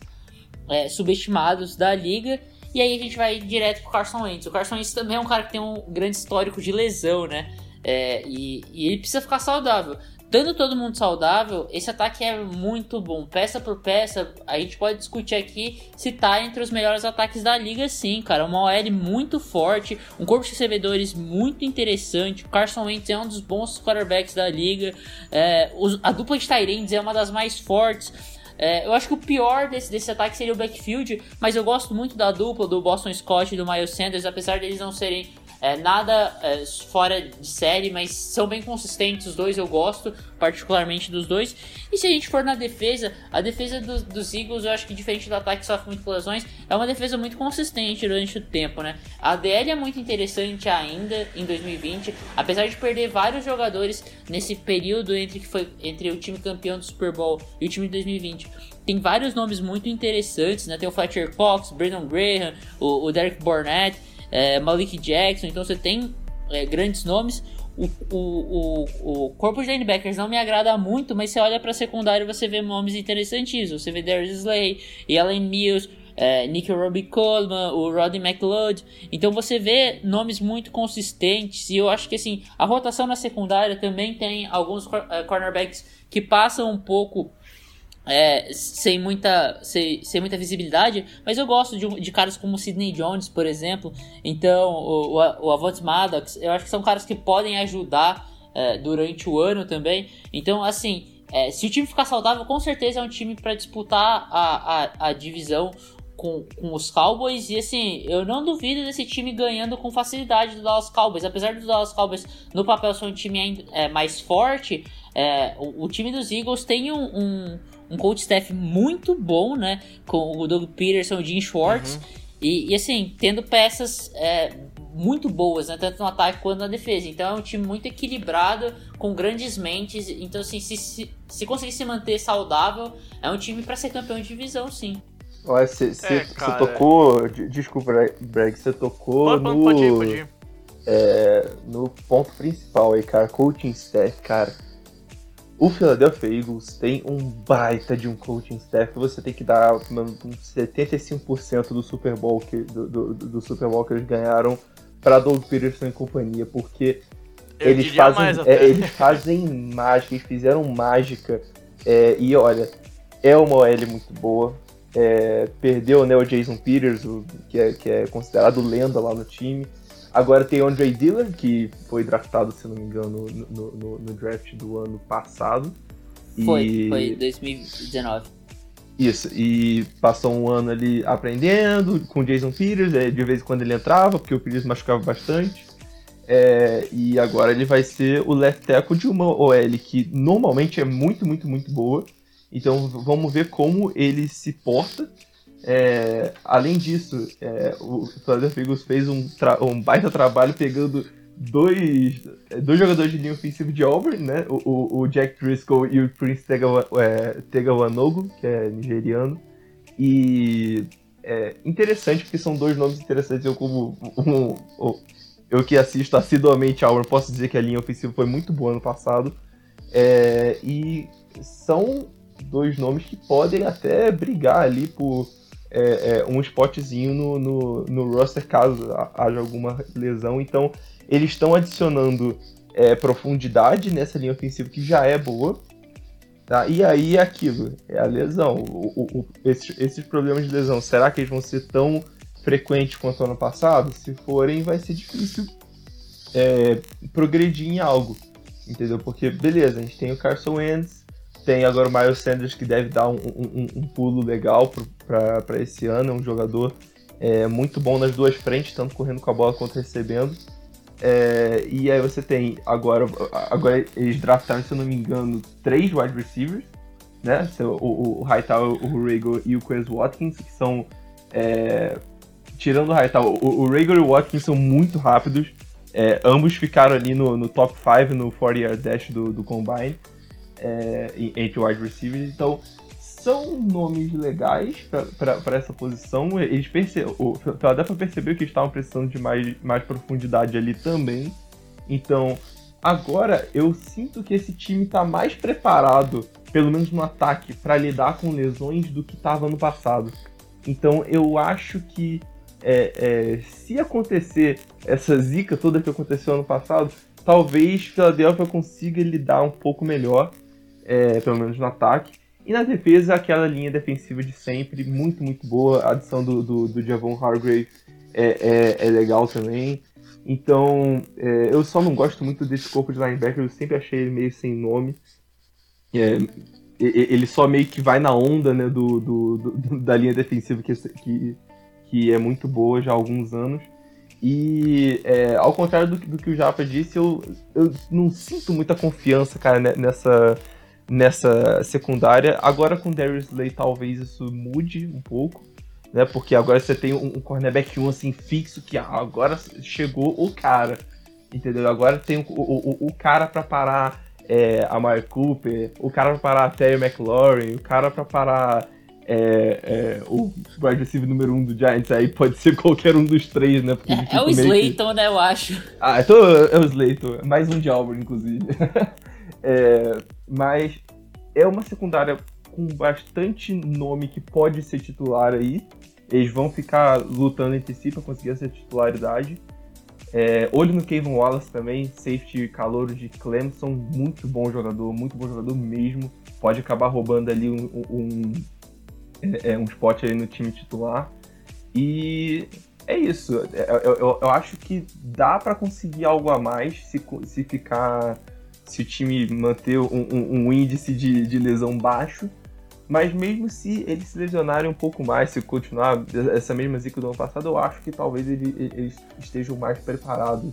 é, subestimados da liga. E aí a gente vai direto pro Carson Wentz. O Carson Wentz também é um cara que tem um grande histórico de lesão, né? É, e, e, ele precisa ficar saudável. Dando todo mundo saudável, esse ataque é muito bom. Peça por peça, a gente pode discutir aqui se tá entre os melhores ataques da liga, sim, cara. Uma OL muito forte, um corpo de recebedores muito interessante. O Carson Wentz é um dos bons quarterbacks da liga. É, os, a dupla de Tyrands é uma das mais fortes. É, eu acho que o pior desse, desse ataque seria o backfield, mas eu gosto muito da dupla do Boston Scott e do Miles Sanders, apesar deles não serem é, nada é, fora de série, mas são bem consistentes. Os dois eu gosto, particularmente dos dois. E se a gente for na defesa, a defesa do, dos Eagles, eu acho que diferente do ataque que sofre muito lesões, é uma defesa muito consistente durante o tempo, né? A DL é muito interessante ainda em 2020, apesar de perder vários jogadores nesse período entre que foi entre o time campeão do Super Bowl e o time de 2020 tem vários nomes muito interessantes, né? Tem o Fletcher Cox, Brandon Graham, o, o Derek Barnett é, Malik Jackson, então você tem é, grandes nomes. O, o, o, o, corpo de linebackers não me agrada muito, mas você olha para secundário você vê nomes interessantíssimos. Você vê Darius Slay, Allen Mills, é, Nick Robbie Coleman, o Rodney McLeod. Então você vê nomes muito consistentes e eu acho que assim a rotação na secundária também tem alguns é, cornerbacks que passam um pouco é, sem, muita, sem, sem muita visibilidade, mas eu gosto de, de caras como Sidney Jones, por exemplo. Então, o, o, o Avant Maddox, eu acho que são caras que podem ajudar é, durante o ano também. Então, assim, é, se o time ficar saudável, com certeza é um time para disputar a, a, a divisão com, com, os Cowboys. E assim, eu não duvido desse time ganhando com facilidade do Dallas Cowboys. Apesar do Dallas Cowboys no papel ser um time é, mais forte, é, o, o, time dos Eagles tem um, um um coach staff muito bom, né? Com o Doug Peterson, o Jim Schwartz. Uhum. E, e, assim, tendo peças é, muito boas, né? Tanto no ataque quanto na defesa. Então é um time muito equilibrado, com grandes mentes. Então, assim, se, se, se conseguir se manter saudável, é um time para ser campeão de divisão, sim. Olha, você é, tocou. Desculpa, Breg, você tocou pode, no. Pode ir, pode ir. É, no ponto principal aí, cara. Coaching staff, cara o Philadelphia Eagles tem um baita de um coaching staff. Você tem que dar mano, 75% do Super Bowl que, do, do, do, Super Bowl que eles ganharam para Doug Peterson e companhia, porque eles fazem, é, eles fazem mágica, eles fizeram mágica. É, e olha, é uma OL muito boa. É, perdeu né, o Jason Peters, o, que, é, que é considerado lenda lá no time. Agora tem Andre Dillon, que foi draftado, se não me engano, no, no, no draft do ano passado. Foi, e... foi 2019. Isso, e passou um ano ali aprendendo com o Jason Peters, é, de vez em quando ele entrava, porque o Peters machucava bastante. É, e agora ele vai ser o left tackle de uma OL que normalmente é muito, muito, muito boa. Então vamos ver como ele se porta é, além disso, é, o Philadelphia fez um, um baita trabalho pegando dois, dois jogadores de linha ofensiva de Auburn, né? O, o, Jack Driscoll e o Prince Tegawanogo, é, que é nigeriano. E é interessante porque são dois nomes interessantes. Eu como um, um, eu que assisto assiduamente Auburn posso dizer que a linha ofensiva foi muito boa ano passado. É, e são dois nomes que podem até brigar ali por é, é, um spotzinho no, no, no, roster caso haja alguma lesão. Então, eles estão adicionando é, profundidade nessa linha ofensiva que já é boa. Tá? E aí é aquilo, é a lesão. O, o, o, esses, esses, problemas de lesão, será que eles vão ser tão frequentes quanto ano passado? Se forem, vai ser difícil é, progredir em algo. Entendeu? Porque, beleza, a gente tem o Carson Wentz, tem agora o Miles Sanders que deve dar um, um, um pulo legal para esse ano, é um jogador é, muito bom nas duas frentes, tanto correndo com a bola quanto recebendo. É, e aí você tem agora, agora eles draftaram, se eu não me engano, três wide receivers, né? O, o Hightower, o Rago e o Quez Watkins, que são. É, tirando o Hightower, o, o e o Watkins são muito rápidos. É, ambos ficaram ali no, no top 5 no 40 yard dash do, do Combine é, entre wide receivers. Então, são nomes legais para essa posição. Eles perce... O Philadelphia percebeu que estavam precisando de mais, mais profundidade ali também. Então, agora eu sinto que esse time está mais preparado, pelo menos no ataque, para lidar com lesões do que estava no passado. Então, eu acho que é, é, se acontecer essa zica toda que aconteceu ano passado, talvez Philadelphia consiga lidar um pouco melhor, é, pelo menos no ataque. E na defesa, aquela linha defensiva de sempre, muito, muito boa. A adição do, do, do Javon Hargrave é, é, é, legal também. Então, é, eu só não gosto muito desse corpo de linebacker, eu sempre achei ele meio sem nome. É, ele só meio que vai na onda né, do, do, do, da linha defensiva que, que, que é muito boa já há alguns anos. E é, ao contrário do, do, que o Japa disse, eu, eu não sinto muita confiança, cara, nessa, nessa secundária. Agora com Darius Slay talvez isso mude um pouco, né? Porque agora você tem um, um cornerback 1 assim fixo que ah, agora chegou o cara, entendeu? Agora tem o, o, o cara para parar é, a Mark Cooper, o cara para parar a Terry McLaurin, o cara para parar é, é, o wide receiver número 1 um do Giants aí pode ser qualquer um dos três, né? Porque é, é o Slayton, que... né? Eu acho. Ah, então é o Slayton. Mais um de Auburn, inclusive. É, mas é uma secundária com bastante nome que pode ser titular aí. Eles vão ficar lutando entre si para conseguir essa titularidade. É, olho no Kevin Wallace também, safety calouro de Clemson, muito bom jogador, muito bom jogador mesmo. Pode acabar roubando ali um, um, é, é um spot aí no time titular. E é isso. Eu, eu, eu acho que dá para conseguir algo a mais se, se ficar se o time manter um, um, um índice de, de, lesão baixo, mas mesmo se eles se lesionarem um pouco mais, se continuar essa mesma zica do ano passado, eu acho que talvez ele, eles estejam mais preparados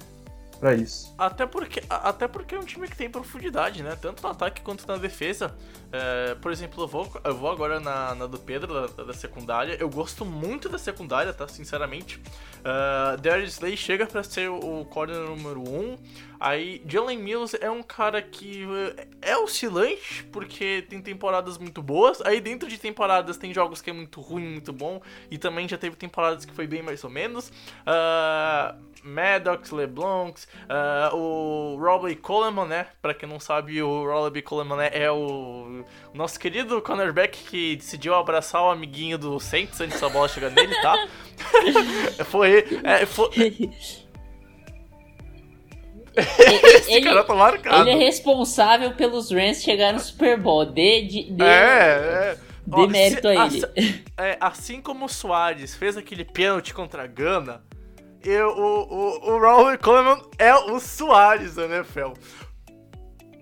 para isso. Até porque, até porque é um time que tem profundidade, né? Tanto no ataque quanto na defesa. É, por exemplo, eu vou, eu vou agora na, na do Pedro, da, da, secundária. Eu gosto muito da secundária, tá? Sinceramente. Uh, Darius Slay chega para ser o, corner número 1. Um. Aí, Jalen Mills é um cara que é, é oscilante, porque tem temporadas muito boas. Aí, dentro de temporadas, tem jogos que é muito ruim, muito bom. E também já teve temporadas que foi bem mais ou menos. Uh, Maddox, LeBlancs, uh, o Robbie Coleman, né? Pra quem não sabe, o Robbie Coleman né, é o, nosso querido cornerback que decidiu abraçar o amiguinho do Saints antes da bola chegar nele, tá? foi, é, foi... Esse ele, cara tá marcado. Ele é responsável pelos Rams chegar no Super Bowl. De, de, de, é, é. de mérito a ele. Assim, é, assim como o Soares fez aquele pênalti contra a Gana, eu, o, o, o Raul Coleman é o Soares da NFL.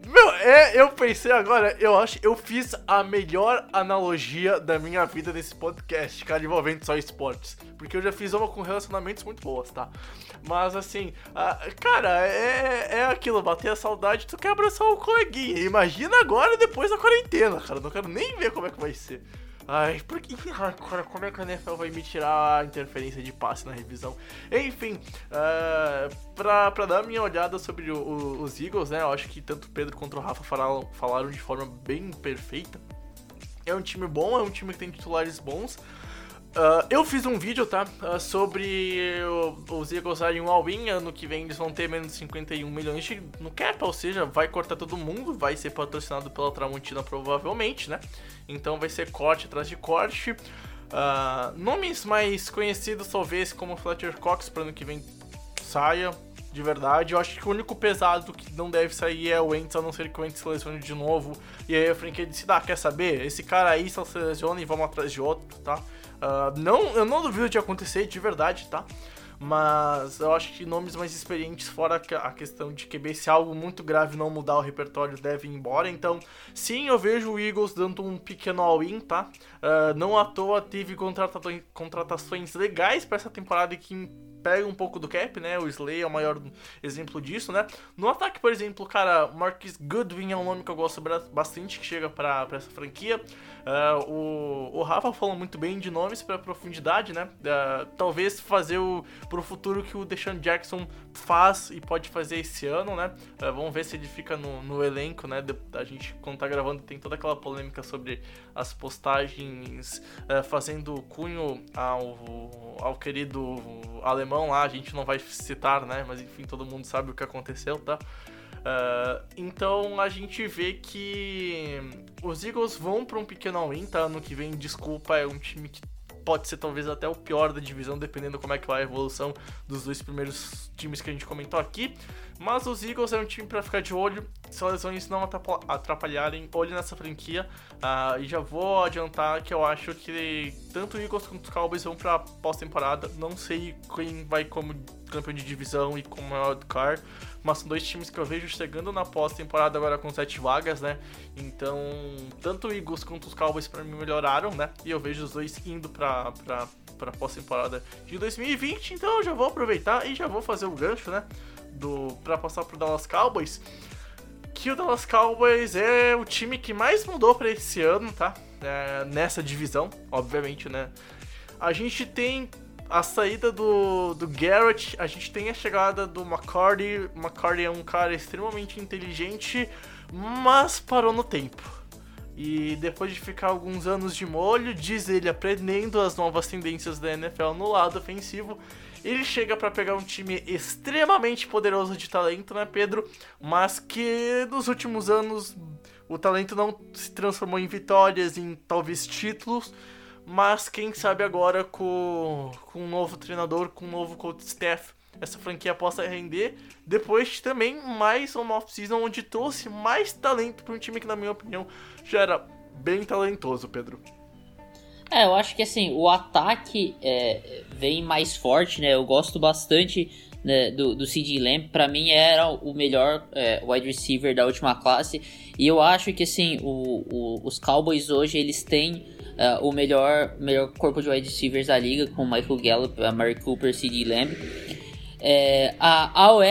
Meu, é, eu pensei agora, eu acho eu fiz a melhor analogia da minha vida nesse podcast, cara, envolvendo só esportes. Porque eu já fiz uma com relacionamentos muito boas, tá? Mas assim, cara, é, é aquilo, bater a saudade, tu quer abraçar o coleguinha. Imagina agora depois da quarentena, cara. Não quero nem ver como é que vai ser. Ai, por que. Agora, como é que a NFL vai me tirar a interferência de passe na revisão? Enfim, uh, pra, pra dar minha olhada sobre o, o, os Eagles, né? Eu acho que tanto o Pedro quanto o Rafa falaram, falaram de forma bem perfeita. É um time bom, é um time que tem titulares bons. Uh, eu fiz um vídeo, tá? Uh, sobre os Eagles darem um all-in. Ano que vem eles vão ter menos de 51 milhões de, no cap, ou seja, vai cortar todo mundo. Vai ser patrocinado pela Tramontina, provavelmente, né? Então vai ser corte atrás de corte. Uh, nomes mais conhecidos, talvez, como Fletcher Cox, para ano que vem saia. De verdade, eu acho que o único pesado que não deve sair é o Wentz, a não ser que o Wentz se lesione de novo. E aí a franquia disse: ah, quer saber? Esse cara aí só se lesiona e vamos atrás de outro, tá? Uh, não, eu não duvido de acontecer, de verdade, tá? Mas eu acho que nomes mais experientes, fora a questão de QB, se algo muito grave não mudar o repertório, devem ir embora. Então, sim, eu vejo o Eagles dando um pequeno all-in, tá? Uh, não à toa teve contratações legais para essa temporada que pega um pouco do cap, né? O Slay é o maior exemplo disso, né? No ataque, por exemplo, cara, Marcus Goodwin é um nome que eu gosto bastante que chega para essa franquia. Uh, o, o Rafa falou muito bem de nomes para profundidade, né? Uh, talvez fazer o pro futuro que o Deshaun Jackson faz e pode fazer esse ano, né? Uh, vamos ver se ele fica no, no elenco, né? De, a gente, quando tá gravando, tem toda aquela polêmica sobre as postagens fazendo cunho ao, ao querido alemão lá, a gente não vai citar, né? Mas enfim, todo mundo sabe o que aconteceu, tá? Uh, então a gente vê que os Eagles vão para um pequeno all-in, tá? Ano que vem, desculpa, é um time que pode ser talvez até o pior da divisão, dependendo como é que vai a evolução dos dois primeiros times que a gente comentou aqui. Mas os Eagles é um time para ficar de olho, se as lesões não atrapalharem, olho nessa franquia. Uh, e já vou adiantar que eu acho que tanto o Eagles quanto os Cowboys vão para pós-temporada. Não sei quem vai como campeão de divisão e como é o car mas são dois times que eu vejo chegando na pós-temporada agora com sete vagas, né? Então, tanto o Eagles quanto os Cowboys para mim melhoraram, né? E eu vejo os dois indo para pra, pra pós-temporada de 2020, então eu já vou aproveitar e já vou fazer o gancho, né? Do, pra passar pro Dallas Cowboys. Que o Dallas Cowboys é o time que mais mudou para esse ano, tá? É, nessa divisão, obviamente, né? A gente tem a saída do, do Garrett, a gente tem a chegada do McCarty. McCarty é um cara extremamente inteligente, mas parou no tempo. E depois de ficar alguns anos de molho, diz ele aprendendo as novas tendências da NFL no lado ofensivo, ele chega para pegar um time extremamente poderoso de talento, né, Pedro? Mas que nos últimos anos o talento não se transformou em vitórias, em talvez títulos mas quem sabe agora com, com um novo treinador, com um novo coach staff, essa franquia possa render. Depois também mais uma off-season onde trouxe mais talento para um time que, na minha opinião, já era bem talentoso, Pedro. É, eu acho que assim, o ataque é, vem mais forte, né? Eu gosto bastante né, do, do CD Lamb. Pra mim era o melhor é, wide receiver da última classe. E eu acho que assim, o, o, os Cowboys hoje eles têm uh, o melhor, melhor corpo de wide receivers da liga, com Michael Gallup, Mary Cooper, C.D. Lamb. É, a AOL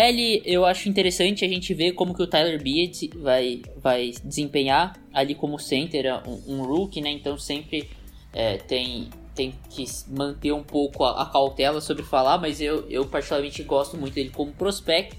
eu acho interessante a gente ver como que o Tyler Beard vai, vai desempenhar ali como center, é um, um rookie, né? Então sempre é, tem, tem que manter um pouco a, a, cautela sobre falar, mas eu, eu particularmente gosto muito dele como prospecto.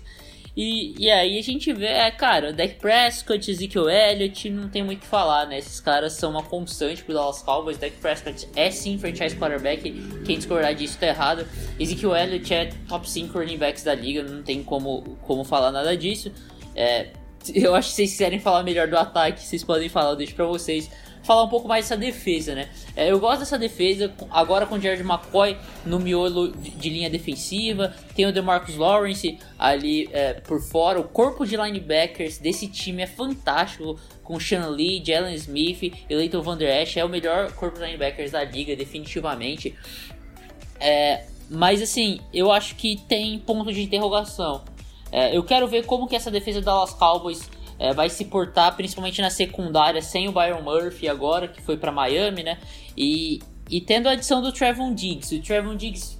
E, e aí a gente vê, é, cara, Dak Prescott, Ezekiel Elliott, não tem muito o que falar, né? Esses caras são uma constante pro Dallas Cowboys. Dak Prescott é sim franchise quarterback, quem discordar disso tá errado. Ezekiel Elliott é top 5 running backs da liga, não tem como, como falar nada disso. É, eu acho que se vocês quiserem falar melhor do ataque, vocês podem falar, eu deixo pra vocês falar um pouco mais dessa defesa, né? É, eu gosto dessa defesa, agora com o Jared McCoy no miolo de, de linha defensiva, tem o DeMarcus Lawrence ali é, por fora, o corpo de linebackers desse time é fantástico, com Sean Lee, Jalen Smith e Leighton Van Der Esch, é o melhor corpo de linebackers da liga, definitivamente. É, mas assim, eu acho que tem ponto de interrogação. É, eu quero ver como que essa defesa do Dallas Cowboys é, vai se portar principalmente na secundária sem o Byron Murphy agora, que foi para Miami, né? E, e tendo a adição do Trevon Diggs. O Trevon Diggs,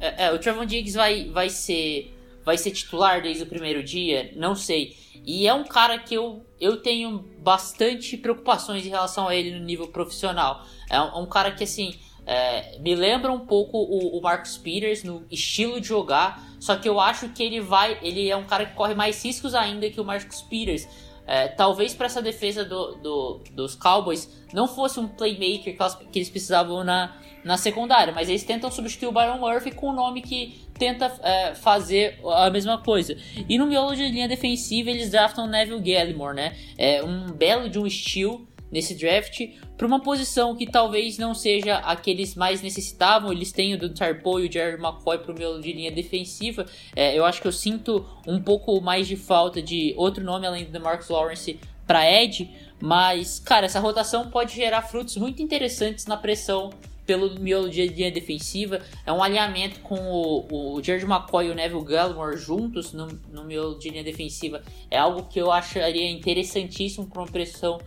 é, é, o Trevon Diggs vai, vai, ser, vai ser titular desde o primeiro dia? Não sei. E é um cara que eu, eu tenho bastante preocupações em relação a ele no nível profissional. É um, um cara que, assim, é, me lembra um pouco o, o, Marcus Peters no estilo de jogar, só que eu acho que ele vai, ele é um cara que corre mais riscos ainda que o Marcus Peters. É, talvez para essa defesa do, do, dos Cowboys não fosse um playmaker que, eles precisavam na, na secundária, mas eles tentam substituir o Byron Murphy com um nome que tenta é, fazer a mesma coisa. E no miolo de linha defensiva eles draftam Neville Gallimore, né? É um belo de um estilo nesse draft para uma posição que talvez não seja a que eles mais necessitavam. Eles têm o Duntar Poe e o Jerry McCoy para o meu de linha defensiva. É, eu acho que eu sinto um pouco mais de falta de outro nome além do Marcus Lawrence para Ed, mas cara, essa rotação pode gerar frutos muito interessantes na pressão pelo miolo de linha defensiva. É um alinhamento com o, o George McCoy e o Neville Gallimore juntos no, no miolo de linha defensiva. É algo que eu acharia interessantíssimo para uma pressão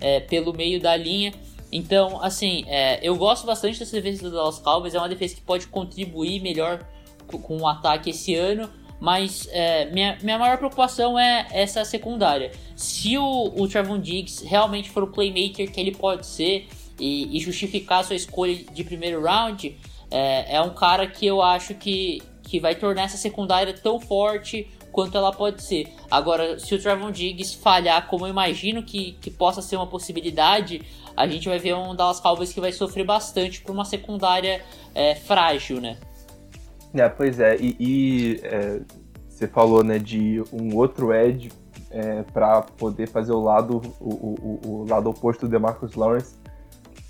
é, pelo meio da linha. Então, assim, é, eu gosto bastante dessa defesa do Dallas Cowboys. É uma defesa que pode contribuir melhor com, com o ataque esse ano. Mas é, minha, minha maior preocupação é essa secundária. Se o, o Trevon Diggs realmente for o playmaker que ele pode ser e, e justificar sua escolha de primeiro round, é, é um cara que eu acho que, que vai tornar essa secundária tão forte quanto ela pode ser. Agora, se o Trevon Diggs falhar, como eu imagino que, que possa ser uma possibilidade, a gente vai ver um Dallas Cowboys que vai sofrer bastante por uma secundária é, frágil, né? É, pois é, e, é, você falou né, de um outro edge é, para poder fazer o lado, o, o, o, lado oposto do Marcus Lawrence.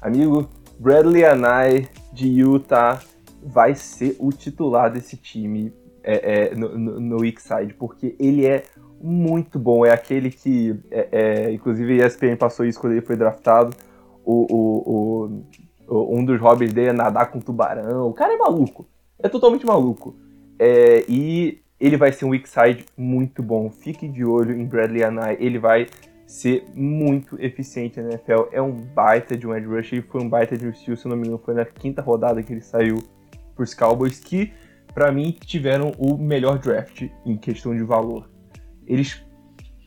Amigo, Bradley Anai de Utah vai ser o titular desse time é, é, no, no, no weak side, porque ele é muito bom. É aquele que, é, é inclusive, a ESPN passou isso quando ele foi draftado. O, o, o, um dos hobbies dele é nadar com tubarão. O cara é maluco é totalmente maluco. É, e ele vai ser um weak side muito bom. Fique de olho em Bradley Anai. Ele vai ser muito eficiente na NFL. É um baita de um edge rush. Ele foi um baita de um steal, se não me engano, foi na quinta rodada que ele saiu para os Cowboys, que para mim tiveram o melhor draft em questão de valor. Eles,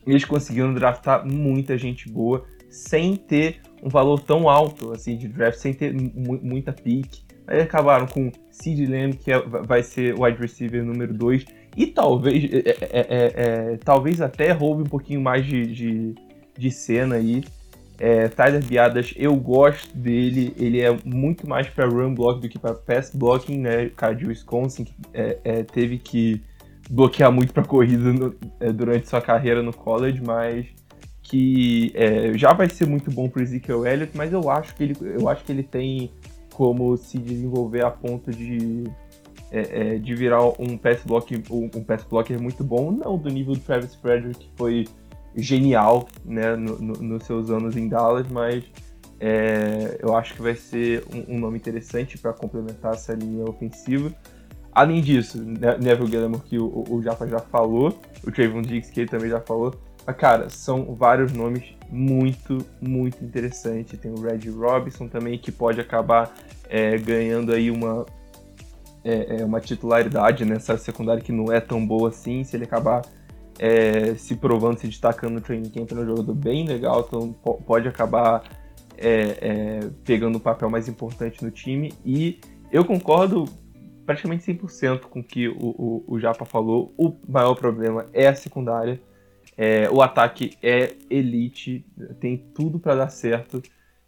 eles conseguiram draftar muita gente boa sem ter um valor tão alto assim de draft, sem ter muita pick. Aí acabaram com Sid Lamb, que é, vai ser o wide receiver número 2. E talvez, é, é, é, é, talvez até roube um pouquinho mais de, de, de cena aí. É, Tyler Biadas, eu gosto dele. Ele é muito mais para run block do que para pass blocking, né? O cara de Wisconsin que teve que bloquear muito para corrida no, durante sua carreira no college, mas que já vai ser muito bom para Ezekiel Elliott. Mas eu acho que ele, eu acho que ele tem como se desenvolver a ponto de, é, é, de virar um pass, block, um, um pass blocker muito bom, não do nível do Travis Frederick, que foi genial né, no, no, nos seus anos em Dallas, mas é, eu acho que vai ser um, um nome interessante para complementar essa linha ofensiva. Além disso, Neville Gallimore, que o, o Japa já falou, o Trayvon Diggs, que ele também já falou, mas, cara, são vários nomes muito, muito interessantes. Tem o Red Robinson também, que pode acabar é, ganhando aí uma, é, é, uma titularidade nessa secundária que não é tão boa assim. Se ele acabar é, se provando, se destacando no training camp, é um jogador bem legal, então pode acabar é, é, pegando um papel mais importante no time. E eu concordo praticamente 100% com o que o, o, o Japa falou. O maior problema é a secundária é, o ataque é elite, tem tudo para dar certo.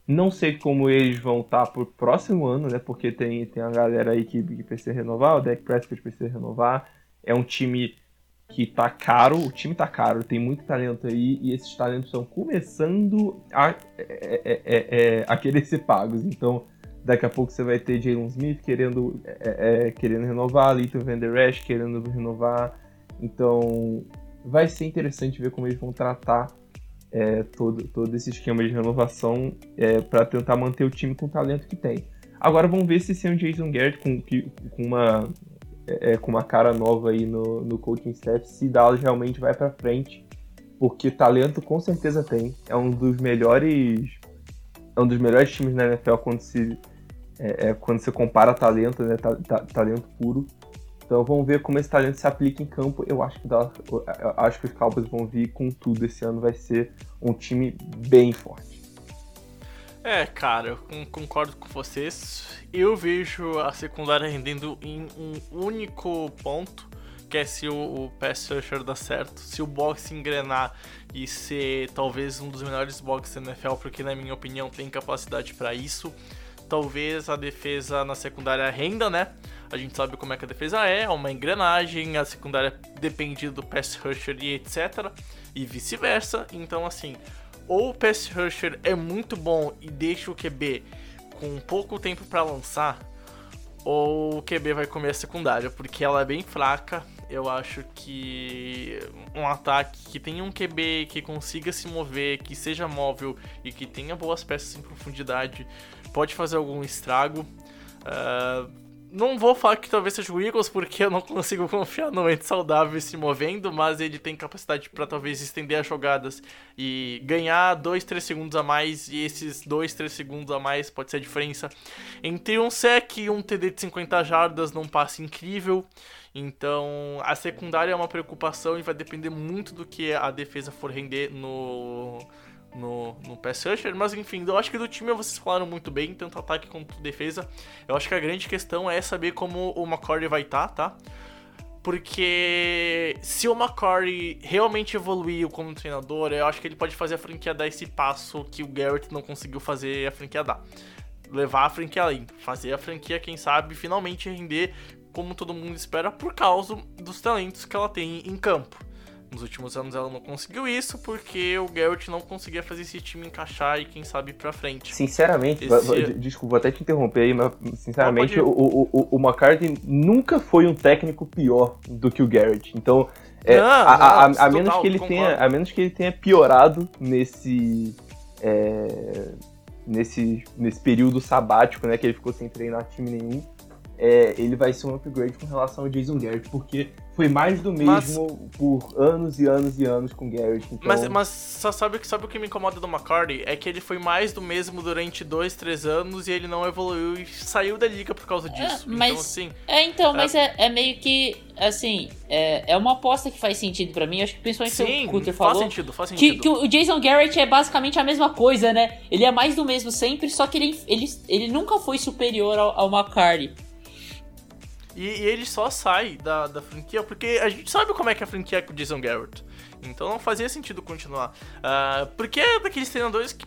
Não sei como eles vão estar tá pro próximo ano, né? Porque tem, tem a galera aí que, que precisa renovar, o Deck Prescott precisa renovar. É um time que tá caro, o time tá caro, tem muito talento aí, e esses talentos estão começando a, é, é, é, é, a querer ser pagos. Então, daqui a pouco você vai ter Jalen Smith querendo, é, querendo renovar, Leighton Van Der Esch querendo renovar. Então, vai ser interessante ver como eles vão tratar é, todo, todo esse esquema de renovação é, para tentar manter o time com o talento que tem. Agora vamos ver se sem o Jason Garrett com, com, uma, é, com uma cara nova aí no, no coaching staff, se Dallas realmente vai para frente, porque talento com certeza tem. É um dos melhores é um dos melhores times na NFL quando se é, é quando você compara talento, né, ta, ta, talento puro. Então vamos ver como esse talento se aplica em campo. Eu acho que, dá, eu acho que os Cowboys vão vir com tudo esse ano. Vai ser um time bem forte. É, cara, eu concordo com vocês. Eu vejo a secundária rendendo em um único ponto, que é se o, o pass rusher dá certo, se o box engrenar e ser talvez um dos melhores boxes da NFL, porque na minha opinião tem capacidade para isso. Talvez a defesa na secundária renda, né? A gente sabe como é que a defesa é, é uma engrenagem, a secundária depende do pass rusher e etc. E vice-versa. Então, assim, ou o pass rusher é muito bom e deixa o QB com pouco tempo para lançar, ou o QB vai comer a secundária, porque ela é bem fraca. Eu acho que um ataque que tenha um QB que consiga se mover, que seja móvel e que tenha boas peças em profundidade pode fazer algum estrago. Uh, não vou falar que talvez seja o Eagles, porque eu não consigo confiar no ente saudável se movendo, mas ele tem capacidade para talvez estender as jogadas e ganhar 2, 3 segundos a mais, e esses 2, 3 segundos a mais pode ser a diferença entre um sec e um TD de 50 jardas num passe incrível. Então, a secundária é uma preocupação e vai depender muito do que a defesa for render no no, no pass rusher, mas enfim, eu acho que do time vocês falaram muito bem, tanto ataque quanto defesa. Eu acho que a grande questão é saber como o McCory vai estar, tá, tá? Porque se o McCory realmente evoluiu como treinador, eu acho que ele pode fazer a franquia dar esse passo que o Garrett não conseguiu fazer a franquia dar. Levar a franquia além, fazer a franquia, quem sabe, finalmente render como todo mundo espera por causa dos talentos que ela tem em campo. Nos últimos anos ela não conseguiu isso porque o Garrett não conseguia fazer esse time encaixar e quem sabe ir pra frente. Sinceramente, esse... desculpa, até te interromper aí, mas sinceramente o, o, o, McCarthy nunca foi um técnico pior do que o Garrett. Então, é, não, a, a, a, a menos que ele tenha, a menos que ele tenha piorado nesse é, nesse nesse período sabático, né, que ele ficou sem treinar time nenhum é, ele vai ser um upgrade com relação ao Jason Garrett, porque foi mais do mesmo mas, por anos e anos e anos com Garrett. Então... Mas, mas só sabe, sabe o que me incomoda do McCarty? É que ele foi mais do mesmo durante dois, três anos e ele não evoluiu e saiu da liga por causa disso. É, mas, então, assim. É, então, é... mas é, é, meio que. Assim, é, é uma aposta que faz sentido para mim. Acho que principalmente Sim, o Cutter falou. Faz sentido, faz sentido. Que, que o Jason Garrett é basicamente a mesma coisa, né? Ele é mais do mesmo sempre, só que ele, ele, ele nunca foi superior ao, ao McCarty. E, e, ele só sai da, da franquia porque a gente sabe como é que a franquia é com o Jason Garrett. Então não fazia sentido continuar. Uh, porque é daqueles treinadores que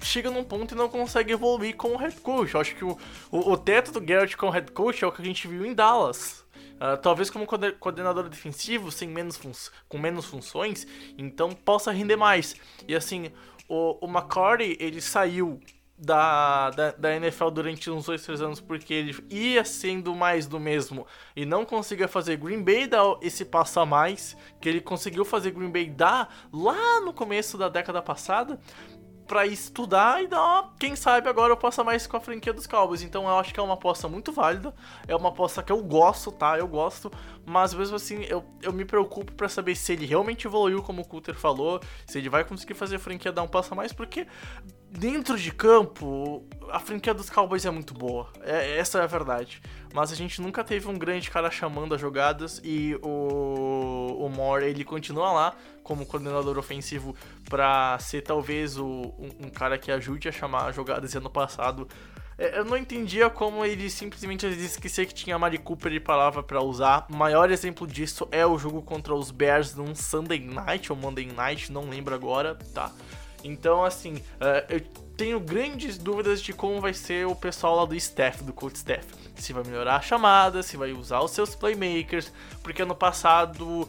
chega num ponto e não consegue evoluir como head coach. Eu acho que o, o, o teto do Garrett como head coach é o que a gente viu em Dallas. Uh, talvez como coordenador defensivo, sem menos com menos funções, então possa render mais. E assim, o, o McCarty, ele saiu da, da, da, NFL durante uns 2, 3 anos porque ele ia sendo mais do mesmo e não conseguia fazer Green Bay dar esse passo a mais que ele conseguiu fazer Green Bay dar lá no começo da década passada para estudar e dar, quem sabe agora eu possa mais com a franquia dos Cowboys. Então eu acho que é uma aposta muito válida, é uma aposta que eu gosto, tá? Eu gosto, mas mesmo assim eu, eu me preocupo para saber se ele realmente evoluiu, como o Coulter falou, se ele vai conseguir fazer a franquia dar um passo a mais, porque dentro de campo a franquia dos Cowboys é muito boa, é, essa é a verdade. Mas a gente nunca teve um grande cara chamando as jogadas e o, o Moore ele continua lá como coordenador ofensivo para ser talvez o, um, um, cara que ajude a chamar jogadas. E ano passado é, eu não entendia como ele simplesmente esquecia que tinha Mari Cooper e palavra para usar. O maior exemplo disso é o jogo contra os Bears num Sunday Night ou Monday Night, não lembro agora, tá? Então, assim, uh, eu tenho grandes dúvidas de como vai ser o pessoal lá do staff, do coach staff. Se vai melhorar a chamada, se vai usar os seus playmakers, porque ano passado uh,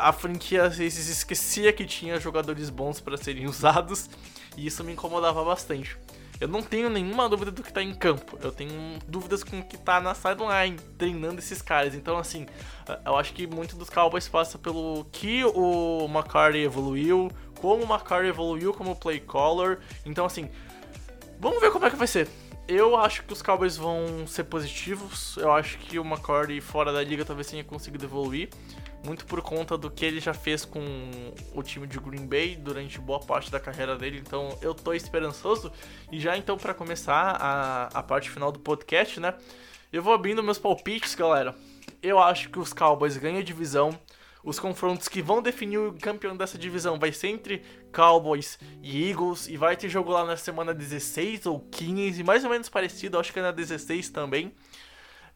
a franquia às vezes esquecia que tinha jogadores bons para serem usados, e isso me incomodava bastante. Eu não tenho nenhuma dúvida do que tá em campo. Eu tenho dúvidas com o que tá na sideline, treinando esses caras. Então, assim, eu acho que muito dos Cowboys passa pelo que o McCarty evoluiu, como o McCarty evoluiu como play caller. Então, assim, vamos ver como é que vai ser. Eu acho que os Cowboys vão ser positivos. Eu acho que o McCarty fora da liga talvez tenha conseguido evoluir muito por conta do que ele já fez com o time de Green Bay durante boa parte da carreira dele. Então eu tô esperançoso. E já então para começar a, a parte final do podcast, né? Eu vou abrindo meus palpites, galera. Eu acho que os Cowboys ganham a divisão. Os confrontos que vão definir o campeão dessa divisão vai ser entre Cowboys e Eagles. E vai ter jogo lá na semana 16 ou 15, mais ou menos parecido, acho que é na 16 também.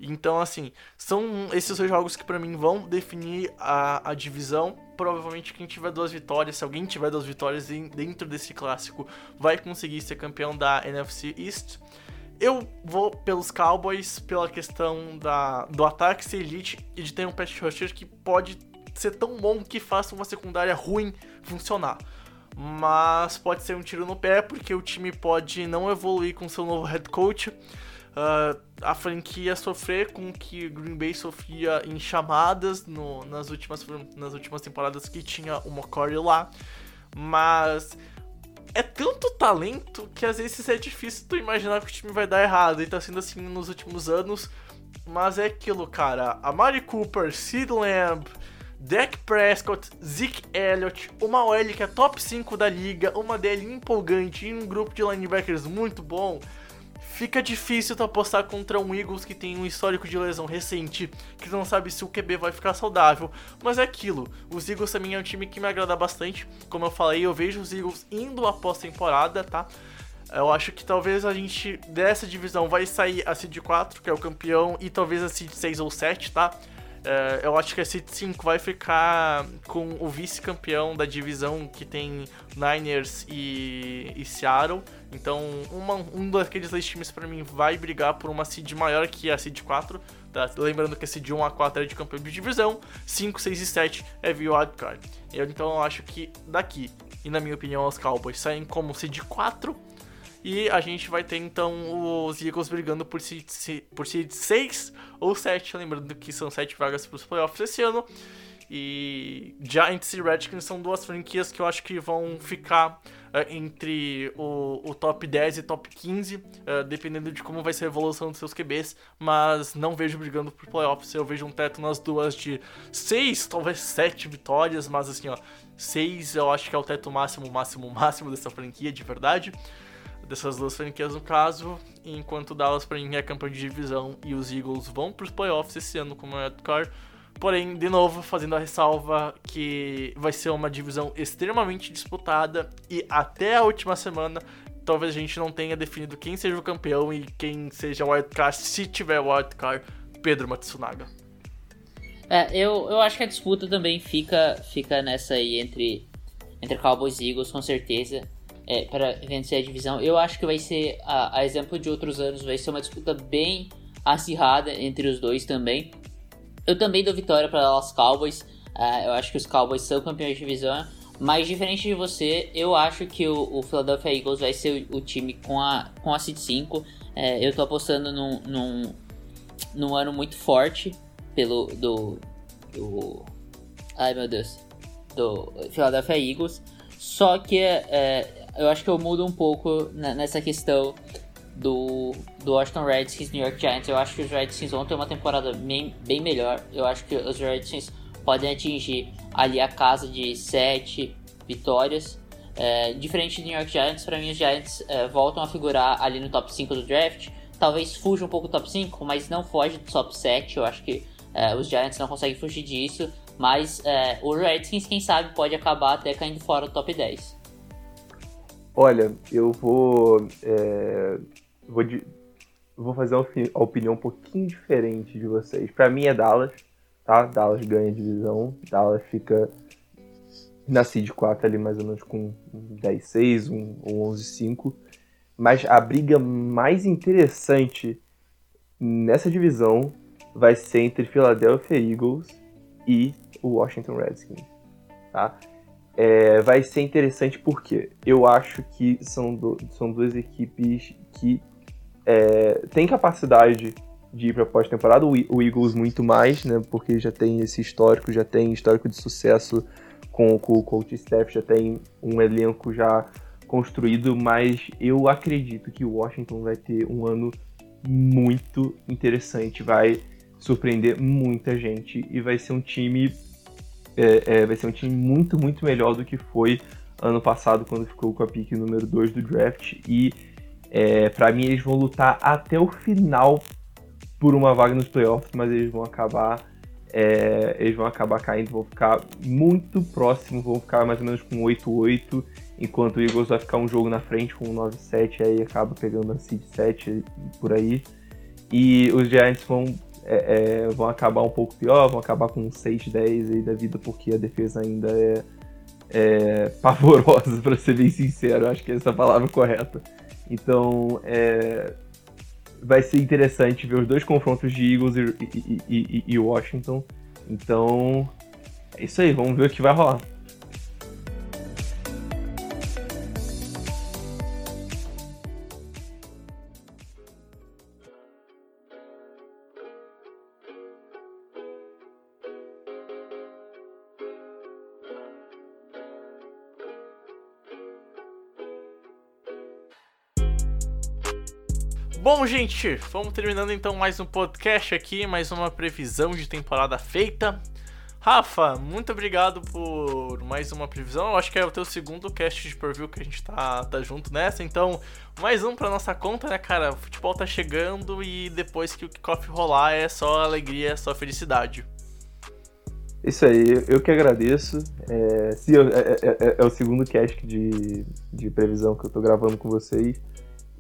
Então, assim, são esses dois jogos que para mim vão definir a, a divisão. Provavelmente quem tiver duas vitórias, se alguém tiver duas vitórias dentro desse clássico, vai conseguir ser campeão da NFC East. Eu vou pelos Cowboys, pela questão da, do ataque ser elite e de ter um pass rusher que pode ser tão bom que faça uma secundária ruim funcionar. Mas pode ser um tiro no pé, porque o time pode não evoluir com seu novo head coach uh, a franquia sofrer com que Green Bay sofria em chamadas no, nas, últimas, nas últimas temporadas que tinha o McCory lá. Mas é tanto talento que às vezes é difícil tu imaginar que o time vai dar errado. E tá sendo assim nos últimos anos. Mas é aquilo, cara. A Mari Cooper, Sid Lamb, Dak Prescott, Zeke Elliott, uma OL que é top 5 da liga, uma DL empolgante e um grupo de linebackers muito bom fica difícil tu apostar contra um Eagles que tem um histórico de lesão recente, que não sabe se o QB vai ficar saudável. Mas é aquilo, os Eagles também é um time que me agrada bastante. Como eu falei, eu vejo os Eagles indo após temporada, tá? Eu acho que talvez a gente dessa divisão vai sair a Seed 4, que é o campeão, e talvez a Seed 6 ou 7, tá? É, eu acho que a Seed 5 vai ficar com o vice-campeão da divisão que tem Niners e, e Seattle. Então, uma, um daqueles dois times para mim vai brigar por uma seed maior que a seed 4. Tá? Lembrando que a seed 1 a 4 é de campeão de divisão, 5, 6 e 7 é wildcard. Eu, então eu acho que daqui, e na minha opinião, os Cowboys saem como seed 4 e a gente vai ter então os Eagles brigando por seed, por seed 6 ou 7, lembrando que são 7 vagas para os playoffs esse ano. E Giants e Redskins são duas franquias que eu acho que vão ficar uh, entre o, o, top 10 e top 15, uh, dependendo de como vai ser a evolução dos seus QBs, mas não vejo brigando por playoffs. Eu vejo um teto nas duas de 6, talvez 7 vitórias, mas assim, ó, 6 eu acho que é o teto máximo, máximo, máximo dessa franquia, de verdade dessas duas franquias no caso, enquanto o Dallas para mim é campeão de divisão e os Eagles vão para os playoffs esse ano como wildcard. Porém, de novo, fazendo a ressalva que vai ser uma divisão extremamente disputada e até a última semana talvez a gente não tenha definido quem seja o campeão e quem seja o wildcard, se tiver wildcard, Pedro Matsunaga. É, eu, eu acho que a disputa também fica, fica nessa aí entre, entre Cowboys e Eagles, com certeza é, para vencer a divisão. Eu acho que vai ser, a, a, exemplo de outros anos, vai ser uma disputa bem acirrada entre os dois também. Eu também dou vitória para Dallas Cowboys. Uh, eu acho que os Cowboys são campeões de divisão. Mas diferente de você, eu acho que o, o Philadelphia Eagles vai ser o, o, time com a, com a Seed 5. É, eu tô apostando num, num, num ano muito forte pelo do, do. Ai meu Deus. Do Philadelphia Eagles. Só que é, eu acho que eu mudo um pouco nessa questão do, do Washington Redskins New York Giants. Eu acho que os Redskins vão ter uma temporada bem, bem melhor. Eu acho que os Redskins podem atingir ali a casa de 7 vitórias. É, diferente do New York Giants, para mim os Giants é, voltam a figurar ali no top 5 do draft. Talvez fuja um pouco do top 5, mas não foge do top 7. Eu acho que é, os Giants não conseguem fugir disso. Mas é, o Redskins, quem sabe, pode acabar até caindo fora do top 10. Olha, eu vou. É, vou, de, vou fazer uma opinião um pouquinho diferente de vocês. Para mim é Dallas, tá? Dallas ganha divisão. Dallas fica na seed 4 ali mais ou menos com 10-6, um, um 11-5. Mas a briga mais interessante nessa divisão vai ser entre Philadelphia Eagles e o Washington Redskins, tá? É, vai ser interessante porque eu acho que são, do, são duas equipes que é, têm capacidade de ir para pós-temporada, o, Eagles muito mais, né, porque já tem esse histórico, já tem histórico de sucesso com, com o coach staff, já tem um elenco já construído, mas eu acredito que o Washington vai ter um ano muito interessante, vai surpreender muita gente e vai ser um time é, é, vai ser um time muito, muito melhor do que foi ano passado, quando ficou com a pick número 2 do draft. E é, para mim eles vão lutar até o final por uma vaga nos playoffs, mas eles vão acabar. É, eles vão acabar caindo, vão ficar muito próximo, vão ficar mais ou menos com 8-8, enquanto o Eagles vai ficar um jogo na frente com 9-7, aí acaba pegando a seed 7 por aí. E os Giants vão é, é, vão acabar um pouco pior, vão acabar com 6, 10 aí da vida, porque a defesa ainda é, é pavorosa, para ser bem sincero, acho que essa é a palavra correta. Então, é, vai ser interessante ver os dois confrontos de Eagles e, e, e, e Washington. Então, é isso aí, vamos ver o que vai rolar. Bom, gente, vamos terminando então mais um podcast aqui, mais uma previsão de temporada feita. Rafa, muito obrigado por mais uma previsão. Eu acho que é o teu segundo cast de preview que a gente tá, tá junto nessa. Então, mais um pra nossa conta, né, cara? O futebol tá chegando e depois que o kickoff rolar é só alegria, é só felicidade. Isso aí, eu que agradeço. É, sim, é, é, é, é, o segundo cast de, de previsão que eu tô gravando com vocês.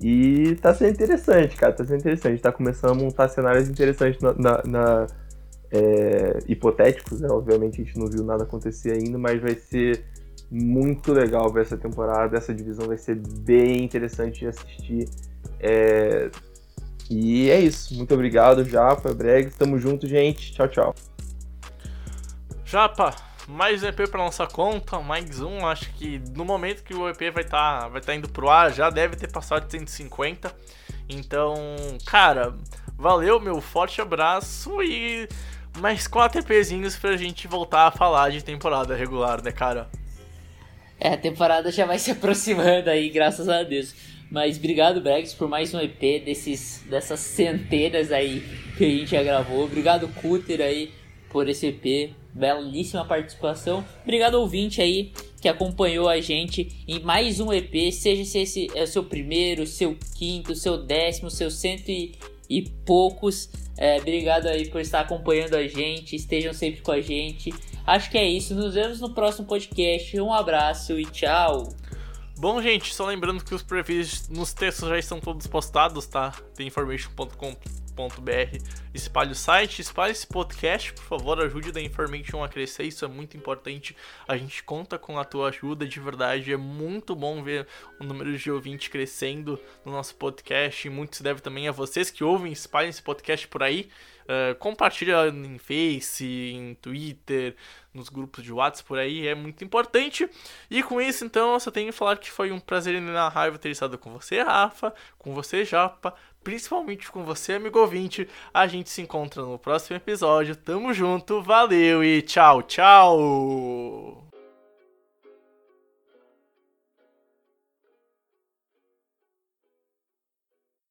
E tá sendo interessante, cara. Tá sendo interessante. Tá começando a montar cenários interessantes na, na, na é, hipotéticos, né? Obviamente a gente não viu nada acontecer ainda, mas vai ser muito legal ver essa temporada. Essa divisão vai ser bem interessante de assistir. É... E é isso. Muito obrigado, Japa, Bregs. Tamo junto, gente. Tchau, tchau. Japa, mais um EP para nossa conta, mais um. Acho que no momento que o EP vai estar tá, vai tá indo pro ar, já deve ter passado de 150. Então, cara, valeu, meu forte abraço e mais quatro EPzinhos pra gente voltar a falar de temporada regular, né, cara? É, a temporada já vai se aproximando aí, graças a Deus. Mas obrigado, Bregs, por mais um EP desses, dessas centenas aí que a gente já gravou. Obrigado, Cutter, aí, por esse EP. Belíssima participação. Obrigado, ouvinte aí, que acompanhou a gente em mais um EP. Seja se esse é o seu primeiro, seu quinto, seu décimo, seu cento e, e poucos. É, obrigado aí por estar acompanhando a gente. Estejam sempre com a gente. Acho que é isso. Nos vemos no próximo podcast. Um abraço e tchau. Bom, gente, só lembrando que os previews nos textos já estão todos postados, tá? Tem information.com Espalhe o site, espalhe esse podcast, por favor, ajude da Information a crescer, isso é muito importante. A gente conta com a tua ajuda, de verdade, é muito bom ver o número de ouvintes crescendo no nosso podcast. E muito se deve também a vocês que ouvem, espalhem esse podcast por aí. Uh, compartilha em Face, em Twitter, nos grupos de WhatsApp por aí, é muito importante. E com isso, então, eu só tenho que falar que foi um prazer na raiva ter estado com você, Rafa, com você, Japa, principalmente com você, amigo ouvinte. A gente se encontra no próximo episódio. Tamo junto, valeu e tchau, tchau!